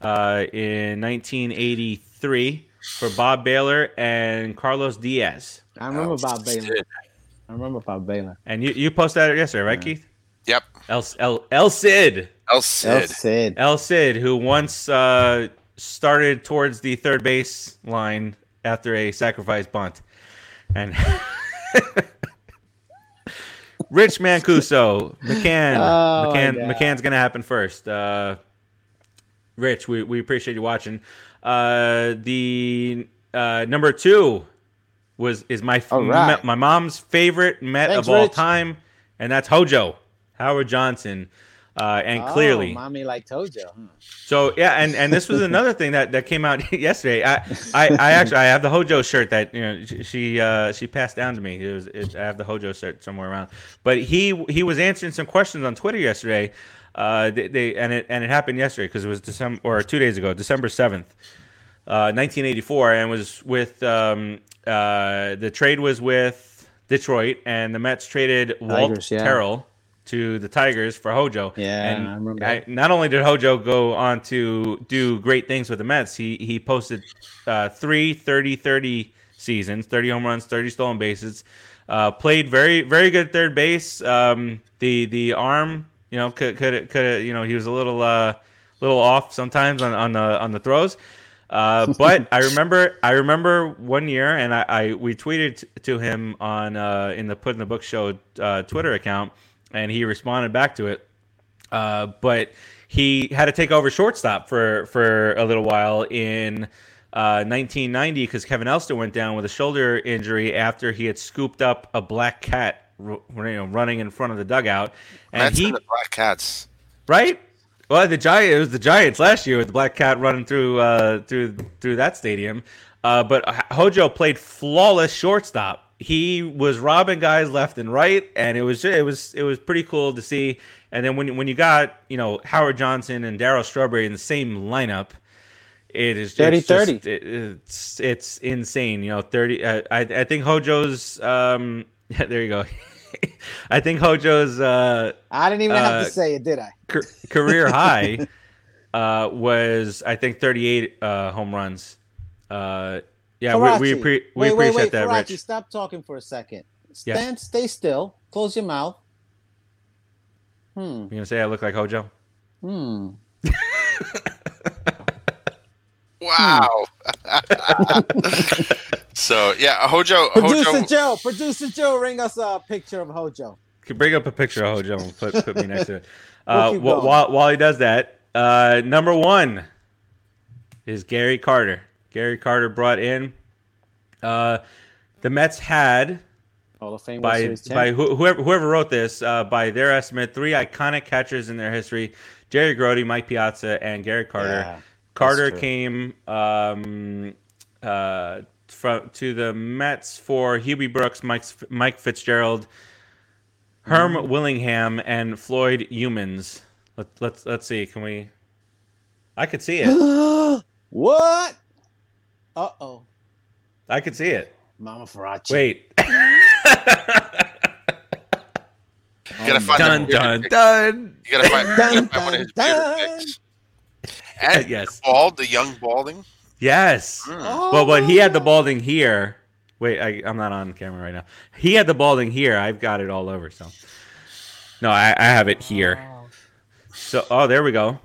uh, in 1983 for Bob Bailor and Carlos Diaz. I remember Oh, Bob Bailor. Sid. I remember Bob Bailor. And you, you posted that yesterday, right, Yeah. Keith? Yep. El, El, El Cid. El El Cid. Cid. El Cid, who once uh, started towards the third base line after a sacrifice bunt. And Rich Mancuso, McCann. Oh, McCann yeah. McCann's going to happen first. Uh, Rich, we, we appreciate you watching. Uh, the uh, number two was is my right. my mom's favorite Met Thanks, of all Rich. time, and that's Hojo Howard Johnson. Uh, and Oh, clearly, mommy like Tojo. Huh? so yeah, and, and this was another thing that, that came out yesterday. I, I, I actually I have the Hojo shirt that you know she- she uh, she passed down to me. It was it, I have the Hojo shirt somewhere around. But he he was answering some questions on Twitter yesterday. Uh, they, they and it and it happened yesterday because it was December or two days ago, December seventh, uh, nineteen eighty four, and was with um, uh, the trade was with Detroit, and the Mets traded Walt Tigers, yeah. Terrell to the Tigers for Hojo. Yeah, and I remember I, not only did Hojo go on to do great things with the Mets, he he posted uh, three 30-30 seasons, 30 home runs, 30 stolen bases. Uh, played very very good third base. Um, the the arm, you know, could could could you know he was a little uh little off sometimes on, on the on the throws. Uh, but I remember I remember one year, and I, I we tweeted to him on uh, in the Put in the Book Show uh, Twitter account, and he responded back to it. Uh, but he had to take over shortstop for for a little while in uh, 1990 because Kevin Elster went down with a shoulder injury after he had scooped up a black cat, you know, running in front of the dugout, and Mets he and the Black Cats. right. Well, the giant it was the Giants last year with the black cat running through uh, through through that stadium. Uh, but Hojo played flawless shortstop. He was robbing guys left and right, and it was it was it was pretty cool to see. And then when when you got you know Howard Johnson and Darryl Strawberry in the same lineup, it is it's 30-30. just- it- it's it's insane. You know, thirty. Uh, I I think Hojo's. Um, there you go. I think Hojo's. Uh, I didn't even have Uh, to say it, did I? ca- career high uh, was I think 38 uh, home runs. Uh, yeah, we, we, Karachi. appre- we wait, wait, appreciate wait, that, Karachi, Rich. stop talking for a second. Yes. Stand, stay still. Close your mouth. Hmm. You gonna say I look like Hojo? Hmm. Wow. so yeah, Hojo. Producer Hojo. Joe, producer Joe, ring us a picture of Hojo. Could bring up a picture of Hojo and put, put me next to it. Uh, keep wh- going. while while he does that, uh, number one is Gary Carter. Gary Carter brought in. Uh, the Mets had Hall of Fame by by champion. who, whoever whoever wrote this uh, by their estimate three iconic catchers in their history Jerry Grote, Mike Piazza, and Gary Carter. Yeah, Carter came um, uh, from to the Mets for Hubie Brooks, Mike Mike Fitzgerald, Herm Mm-hmm. Winningham, and Floyd Youmans. Let, let's let's see. Can we? I could see it. what? Uh oh. I could see it. Mama Farachi. Wait. You gotta find dun the dun pic. dun. You gotta find, you gotta Dun, find one of his dun, bearded dun. pics. And Yes. bald, the young balding. Yes. Mm. Oh. Well, but he had the balding here. Wait, I, I'm not on camera right now. He had the balding here. I've got it all over. So, no, I, I have it here. So, oh, there we go.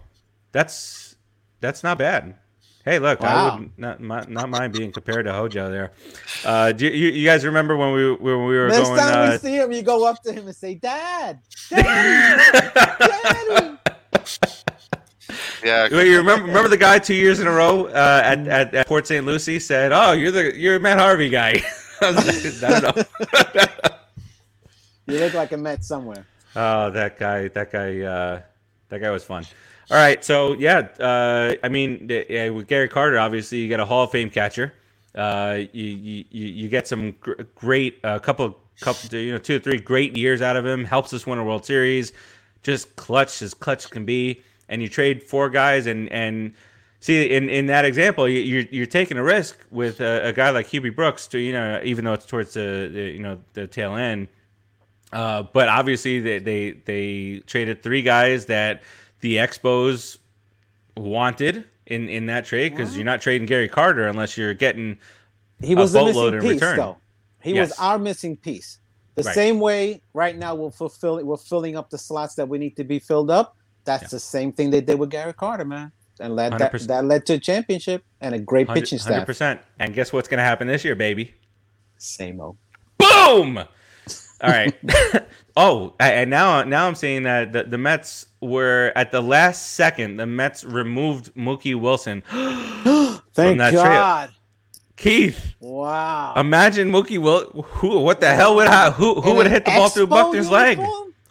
That's that's not bad. Hey, look, I would not mi- not mind being compared to Hojo there. Uh, do you, you guys remember when we when we were Next going? time Uh, we see him, you go up to him and say, "Dad, Dad, Daddy." Yeah. Wait, you remember remember the guy two years in a row uh, at, at at Port St. Lucie said, "Oh, you're the you're a Matt Harvey guy." I like, I don't know. You look like a Met somewhere. Oh, that guy, that guy, uh, that guy was fun. All right, so yeah, uh, I mean, yeah, with Gary Carter, obviously, you get a Hall of Fame catcher. Uh, you, you you you get some gr- great, a couple, couple, you know, two or three great years out of him. Helps us win a World Series. Just clutch as clutch can be. And you trade four guys, and and see in, in that example, you, you're you're taking a risk with a, a guy like Hubie Brooks to you know, even though it's towards the, the you know the tail end Uh, but obviously, they, they they traded three guys that the Expos wanted in in that trade because you're not trading Gary Carter unless you're getting He a was the boatload missing in piece, return. though. He Yes. was our missing piece. The Right. same way right now we're fulfilling we're filling up the slots that we need to be filled up. That's Yeah. the same thing they did with Gary Carter, man. And led that, that led to a championship and a great pitching staff. hundred percent. And guess what's going to happen this year, baby? Same old. Boom! All right. oh, and now now I'm saying that the, the Mets were at the last second. The Mets removed Mookie Wilson. Thank. God. Keith, Wow. imagine Mookie Will. Who? What the hell would ha- who? Who would have hit the ball through Buckner's leg?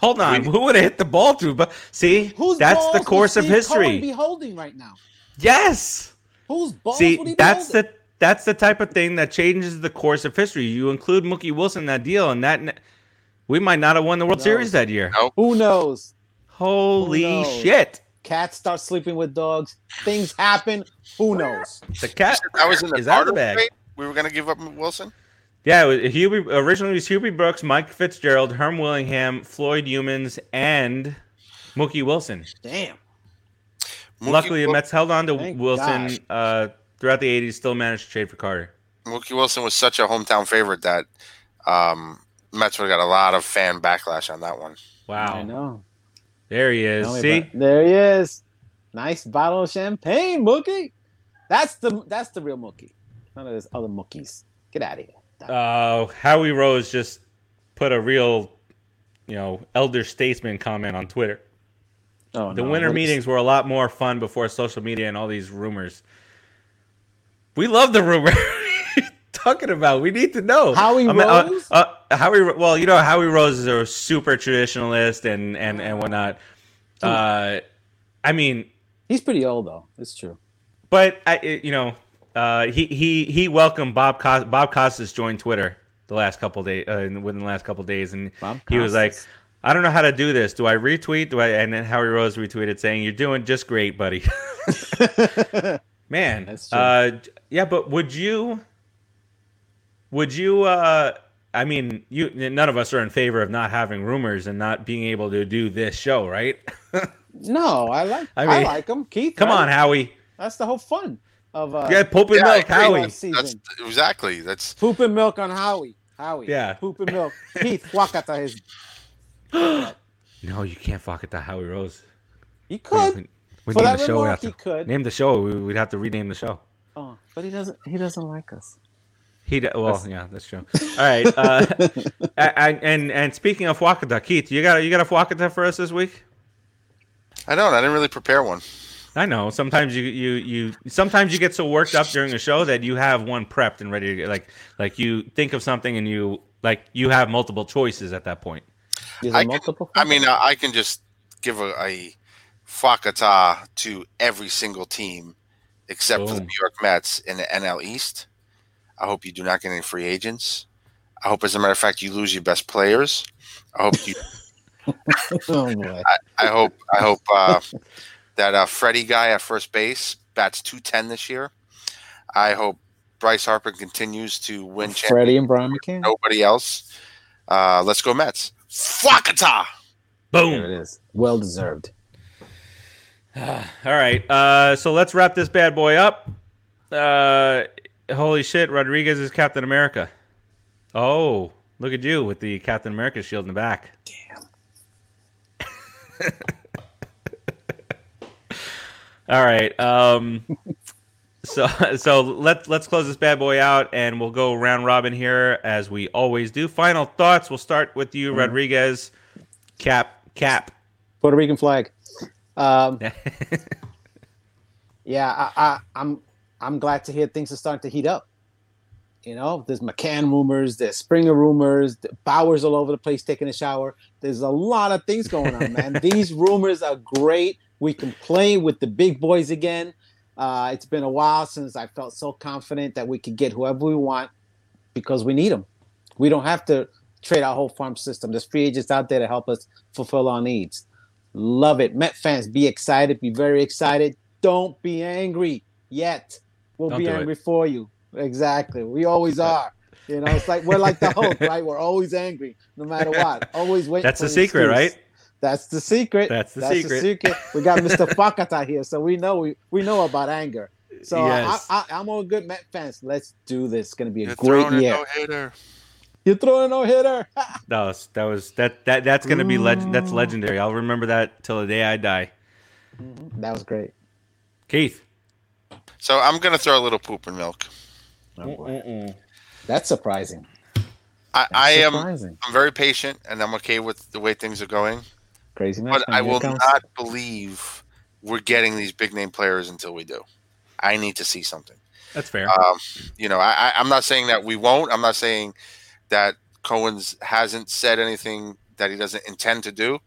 Hold on. We- Who would have hit the ball through? But see, Whose that's balls the course of Steve Cohen history. be holding right now? yes. Whose balls would he See, be that's holding? the that's the type of thing that changes the course of history. You include Mookie Wilson in that deal, and that ne- we might not have won the World No. Series that year. No. Who knows? Holy knows? shit! Cats start sleeping with dogs. Things happen. Who knows? The cat. I was in the Is that the Carter bag? trade. We were going to give up Wilson. Yeah, it was Hubie, originally it was Hubie Brooks, Mike Fitzgerald, Herm Winningham, Floyd Youmans, and Mookie Wilson. Damn. Mookie Luckily, the Wil- Mets held on to Thank Wilson uh, throughout the '80s. Still managed to trade for Carter. Mookie Wilson was such a hometown favorite that um, Mets would have got a lot of fan backlash on that one. Wow. I know. there he is. Tell See, there he is. Nice bottle of champagne, Mookie. That's the that's the real Mookie. None of this other Mookies. Get out of here. Uh, Howie Rose just put a real, you know, elder statesman comment on Twitter. Oh, The no. winter What is- meetings were a lot more fun before social media and all these rumors. We love the rumor. Talking about, we need to know. Howie I mean, uh, Rose? uh, Howie. Well, you know, Howie Rose is a super traditionalist and and and whatnot. Uh, I mean, He's pretty old though. It's true. but I, it- you know, uh, he he he welcomed Bob Cos- Bob Costas joined Twitter the last couple days uh, within the last couple days, and Bob he was like, "I don't know how to do this. Do I retweet? Do I?" And then Howie Rose retweeted saying, "You're doing just great, buddy." Man, That's true. uh, yeah, but would you? Would you? uh I mean, you none of us are in favor of not having rumors and not being able to do this show, right? no, I like I I, like him. Keith. Come right? on, Howie. That's the whole fun of uh Yeah, Pope and Yeah, Milk, agree. Howie. Season. That's exactly that's Poop and milk on Howie. Howie. Yeah. Poop and milk. Keith, walk out his. No, you can't fuck it to Howie Rose. He could. We, we For name the show. We remark, have he to could. name the show. We, we'd have to rename the show. Oh, but he doesn't. He doesn't like us. He d- well, That's- yeah, that's true. All right, uh, and, and and speaking of Wakata, Keith, you got you got a Wakata for us this week? I don't. I didn't really prepare one. I know. Sometimes you you you sometimes you get so worked up during a show that you have one prepped and ready to get like like you think of something and you like you have multiple choices at that point. There's I a can- multiple. I mean, I, I can just give a, a fwakata to every single team except for the New York Mets in the NL East. I hope you do not get any free agents. I hope, as a matter of fact, you lose your best players. I hope you. oh boy. I hope. I hope uh, that uh, Freddie guy at first base bats two ten this year. I hope Bryce Harper continues to win championships. Freddie and Brian McCann. Nobody else. Uh, let's go Mets. Fwakata. There Boom. it is. Well deserved. All right. Uh, so let's wrap this bad boy up. Uh, holy shit, Rodriguez is Captain America. Oh, look at you with the Captain America shield in the back. All right. Um, so so let's let's close this bad boy out, and we'll go round robin here as we always do. Final thoughts. We'll start with you, Rodriguez. Cap, cap. Puerto Rican flag. Um, yeah, I, I, I'm I'm glad to hear things are starting to heat up. You know, there's McCann rumors, there's Springer rumors, Bauer's all over the place taking a shower. There's a lot of things going on, man. These rumors are great. We can play with the big boys again. Uh, it's been a while since I felt so confident that we could get whoever we want because we need them. We don't have to trade our whole farm system. There's free agents out there to help us fulfill our needs. Love it. Met fans, be excited. Be very excited. Don't be angry yet. We'll Don't be do it. angry for you. Exactly. We always are. You know, it's like we're like the Hulk, right? We're always angry, no matter what. Always waiting. That's for the an secret, excuse. right? That's the secret. That's the secret. We got Mr. Fwakata here, so we know we, we know about anger. So Yes. I, I, I'm all good Met fans. Let's do this. It's gonna be a You're great year. no-hitter. You're throwing a no hitter. That was that was that that that's gonna be legend. That's legendary. I'll remember that till the day I die. Mm-hmm. that was great. Keith. So I'm gonna throw a little poop and milk. That's surprising. I, I am. I'm very patient and I'm okay with the way things are going. Crazy man. But I will not believe we're getting these big name players until we do. I need to see something. That's fair. Um, you know, I, I, I'm not saying that we won't. I'm not saying that Cohen's hasn't said anything that he doesn't intend to do.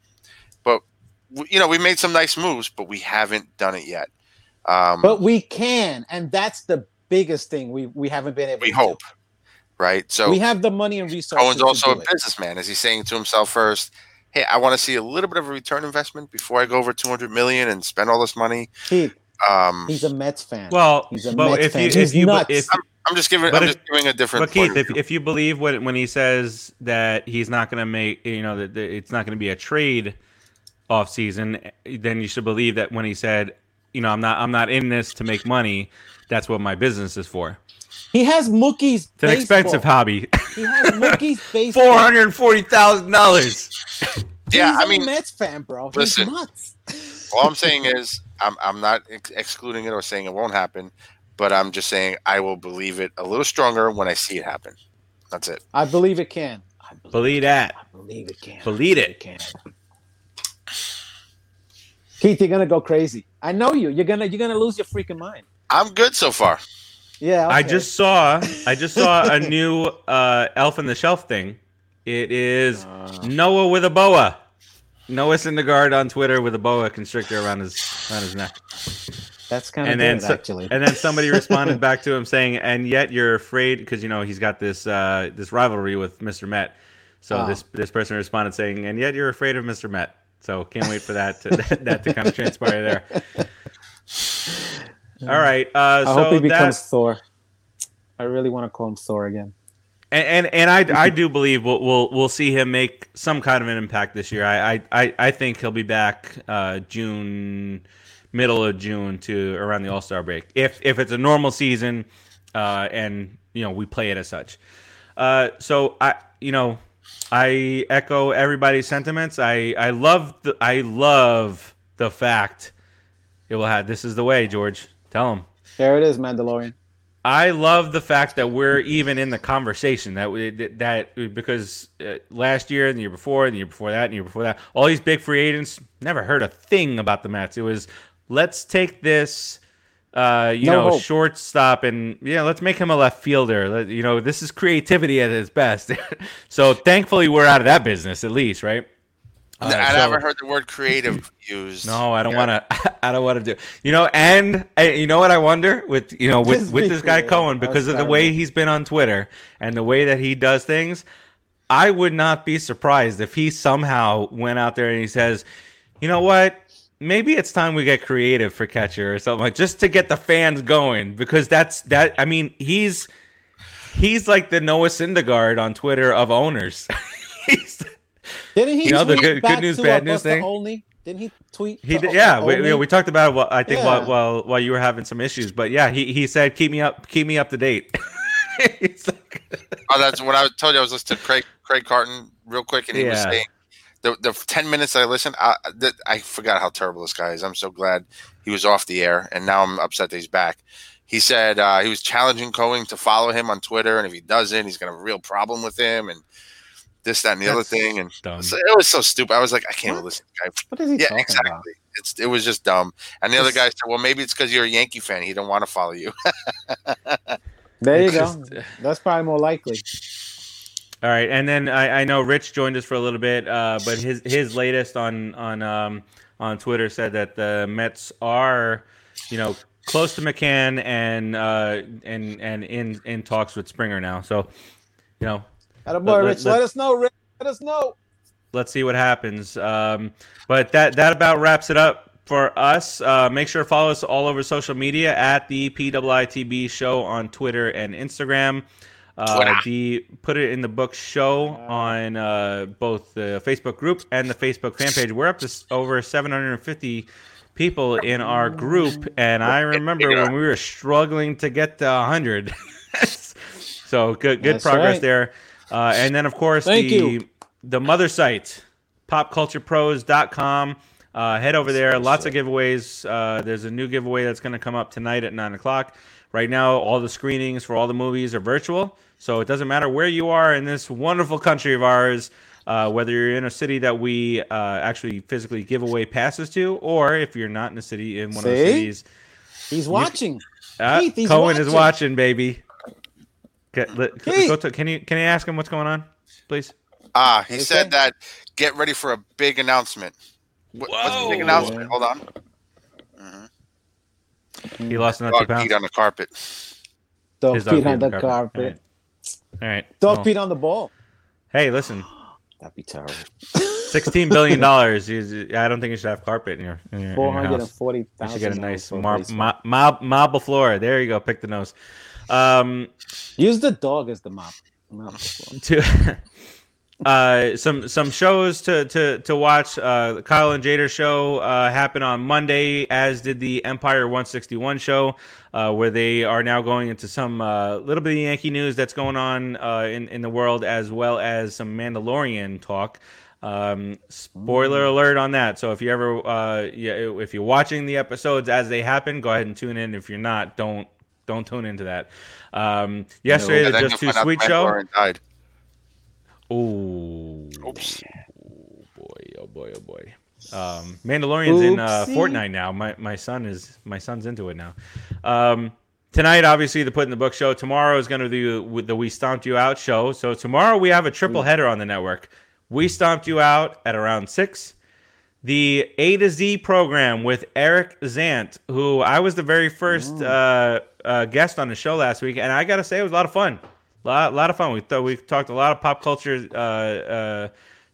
But w- you know, we made some nice moves, but we haven't done it yet. Um, But we can, and that's the biggest thing we we haven't been able. we to hope, right? So we have the money and resources. Cohen's to also a it. businessman. Is he saying to himself first, "Hey, I want to see a little bit of a return investment before I go over 200 million and spend all this money"? Keith, Um, he's a Mets fan. well, he's a but Mets if fan. you He's if you nuts. if I'm just giving. But I'm if- just giving a different. But Keith, if, if you believe when when he says that he's not going to make, you know, that, that it's not going to be a trade off season, then you should believe that when he said, you know, I'm not I'm not in this to make money. That's what my business is for. he has Mookie's. It's an expensive hobby. He has Mookie's baseball. Four hundred forty thousand dollars. yeah, He's I a mean, Mets fan, bro. listen. He's nuts. all I'm saying is I'm I'm not ex- excluding it or saying it won't happen, but I'm just saying I will believe it a little stronger when I see it happen. That's it. I believe it can. I believe, Believe that. I believe it can. Believe it. It can. Keith, you're gonna go crazy. I know you. You're gonna you're gonna lose your freaking mind. I'm good so far. Yeah. I just saw I just saw a new uh, Elf on the Shelf thing. It is Uh. Noah with a boa. Noah Syndergaard on Twitter with a boa constrictor around his around his neck. that's kind of and then good, so- actually. and then somebody responded back to him saying, "And yet you're afraid because you know he's got this uh, this rivalry with Mr. Met." So Oh. this this person responded saying, "And yet you're afraid of Mr. Met." So can't wait for that to that to kind of transpire there. All right, uh, I so hope he that- becomes Thor. I really want to call him Thor again. and and, and I, I do believe we'll, we'll we'll see him make some kind of an impact this year. I I, I, I think he'll be back uh, June, middle of June to around the All Star break. If if it's a normal season, uh, and you know we play it as such. Uh, so I you know I echo everybody's sentiments. I I love the I love the fact it will have this is the way George tell him. There it is, Mandalorian. I love the fact that we're even in the conversation that we, that because uh, last year and the year before and the year before that and the year before that, all these big free agents never heard a thing about the Mets. It was let's take this, uh, you No know, hope. shortstop and yeah, let's make him a left fielder. Let, you know, this is creativity at its best. so thankfully, we're out of that business at least, right? Uh, I so- never heard the word creative used. no, I don't Yeah. want to. I don't want to do. You know, and you know what I wonder with you know with with this guy Cohen because of the way he's been on Twitter and the way that he does things. I would not be surprised if he somehow went out there and he says, "You know what? Maybe it's time we get creative for catcher or something like just to get the fans going because that's that. I mean, he's he's like the Noah Syndergaard on Twitter of owners. he's, Didn't he? You know, the tweet good- good news, bad news thing? Olney? Didn't he tweet? He did, yeah, we, Olney? we, we talked about it. I think while, Yeah. while while you were having some issues, but yeah, he, he said keep me up, keep me up to date. It's like- Oh, that's when I told you I was listening to Craig Craig Carton real quick, and he was saying the the ten minutes that I listened, I, that, I forgot how terrible this guy is. I'm so glad he was off the air, and now I'm upset that he's back. He said uh, he was challenging Cohen to follow him on Twitter, and if he doesn't, he's gonna have a real problem with him, and this, that, and the other thing. And dumb. so- it was so stupid. I was like, I can't What? listen. to the guy. What is he Yeah, talking exactly. about? It's it was just dumb. And the other guy said, "Well, maybe it's because you're a Yankee fan. He don't want to follow you." There you go. That's probably more likely. All right, and then I, I know Rich joined us for a little bit, uh, but his his latest on on um, on Twitter said that the Mets are, you know, close to McCann and uh, and and in in talks with Springer now. So, you know, Atta Let- boy, Rich, let- let us know, Rich. Let us know. let's see what happens. Um, but that that about wraps it up for us. Uh, make sure to follow us all over social media at the PWITB show on Twitter and Instagram. Uh, Twitter. the put it in the book show on uh, both the Facebook group and the Facebook fan page. We're up to over 750 people in our group, and I remember when we were struggling to get to 100. so good, good That's progress right. there. Uh, and then of course Thank the you. the mother site, popculturepros.com. Uh, head over there. Lots of giveaways. Uh, there's a new giveaway that's going to come up tonight at nine o'clock. Right now, all the screenings for all the movies are virtual, so it doesn't matter where you are in this wonderful country of ours. Uh, whether you're in a city that we uh, actually physically give away passes to, or if you're not in a city in one of the cities, He's watching. uh, Keith, he's Cohen is watching. watching, baby. Get, let, Keith. go to, can you can you ask him what's going on, please? Ah, he Okay. said that. Get ready for a big announcement. What, what's the big announcement? Hold on. Mhm. He lost another two Dog pounds. peed on the carpet. Dog His dog peed peed on the carpet. All right. Dog Well, peed on the ball. Hey, listen, That'd be terrible. sixteen billion dollars. I don't think you should have carpet in your, in your, in Four your hundred and house. forty You should get a nice mar- ma- ma- marble floor. There you go. Pick the nose. Um, Use the dog as the mop. Mop to uh, some some shows to to to watch. Uh, the Kyle and Jader show uh, happened on Monday, as did the Empire 161 show, uh, where they are now going into some uh, little bit of Yankee news that's going on uh, in in the world, as well as some Mandalorian talk. Um, spoiler alert on that. So if you ever, uh, yeah, if you're watching the episodes as they happen, go ahead and tune in. If you're not, don't don't tune into that. Um, yesterday, And the Just Too Sweet show. Oh, Died. Ooh. Boy, oh boy, oh boy. Um, Mandalorian's in uh, Oopsie. Fortnite now. My my son is my son's into it now. Um, tonight, obviously, the Put in the Book show. Tomorrow is going to be the We Stomped You Out show. So tomorrow we have a triple header on the network. We Stomped You Out at around six. The A to Z program with Eric Zant, who I was the very first uh, uh, guest on the show last week, and I gotta say it was a lot of fun. A lot, lot of fun. We thought we talked a lot of pop culture uh, uh,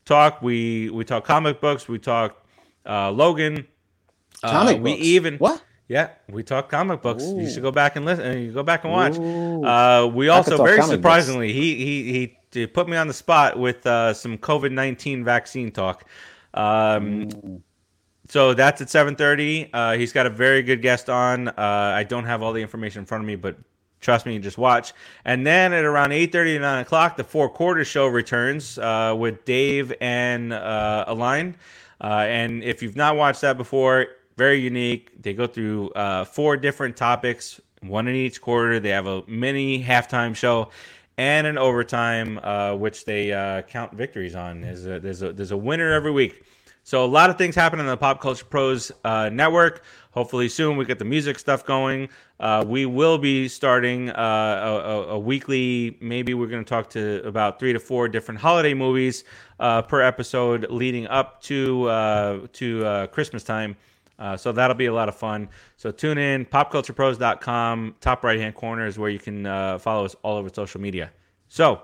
talk. We we talked comic books. We talked uh, Logan. Uh, Comic we books. even what? yeah we talked comic books. You should go back and listen. You go back and watch. Uh, we I also very books. surprisingly he he he put me on the spot with uh, some COVID nineteen vaccine talk. Um, so that's at 7:30. Uh, he's got a very good guest on. Uh, I don't have all the information in front of me, but trust me, just watch. And then at around 8:30 to 9 o'clock, the four quarter show returns uh, with Dave and uh, Align. Uh, and if you've not watched that before, very unique. They go through uh, four different topics, one in each quarter. They have a mini halftime show and an overtime, uh, which they uh, count victories on. There's a, there's a there's a winner every week. So a lot of things happen on the Pop Culture Pros uh, network. Hopefully soon we get the music stuff going. Uh, we will be starting uh, a, a, weekly. Maybe we're going to talk to about three to four different holiday movies uh, per episode leading up to to Christmas time. Uh, so that'll be a lot of fun. So tune in, popculturepros.com. Top right hand corner is where you can uh, follow us all over social media. So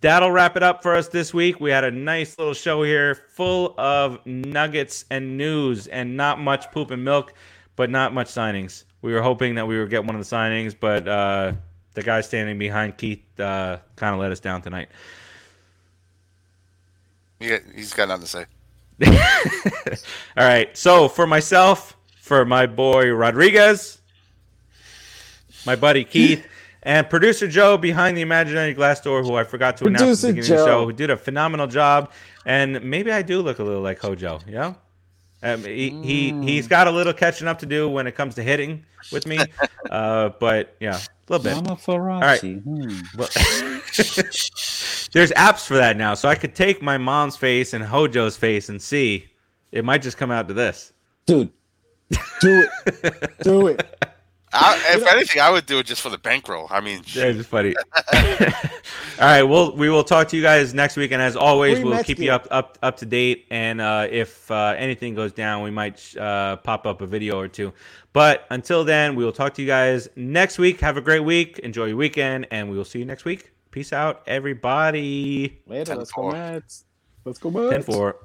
that'll wrap it up for us this week. We had a nice little show here full of nuggets and news and not much poop and milk, but not much signings. We were hoping that we would get one of the signings, but uh, the guy standing behind Keith uh, kind of let us down tonight. He, he's got nothing to say. All right. So for myself, for my boy Rodriguez, my buddy Keith, and producer Joe behind the imaginary glass door, who I forgot to announce at the Producer beginning of the show, who did a phenomenal job. And maybe I do look a little like Hojo, Yeah. Um, he, he he's got a little catching up to do when it comes to hitting with me, uh, but yeah, a little bit. Mama Farachi. Hmm. Well, there's apps for that now, so I could take my mom's face and Hojo's face and see. It might just come out to this. Dude, do it. do it. I, if anything, I would do it just for the bankroll. I mean, That's just funny. All right, well, we will talk to you guys next week, and as always, Free we'll keep you game. up up up to date. And uh, if uh, anything goes down, we might uh, pop up a video or two. But until then, we will talk to you guys next week. Have a great week. Enjoy your weekend, and we will see you next week. Peace out, everybody. Later, Ten let's go. Mets. Let's go Mets. Ten four.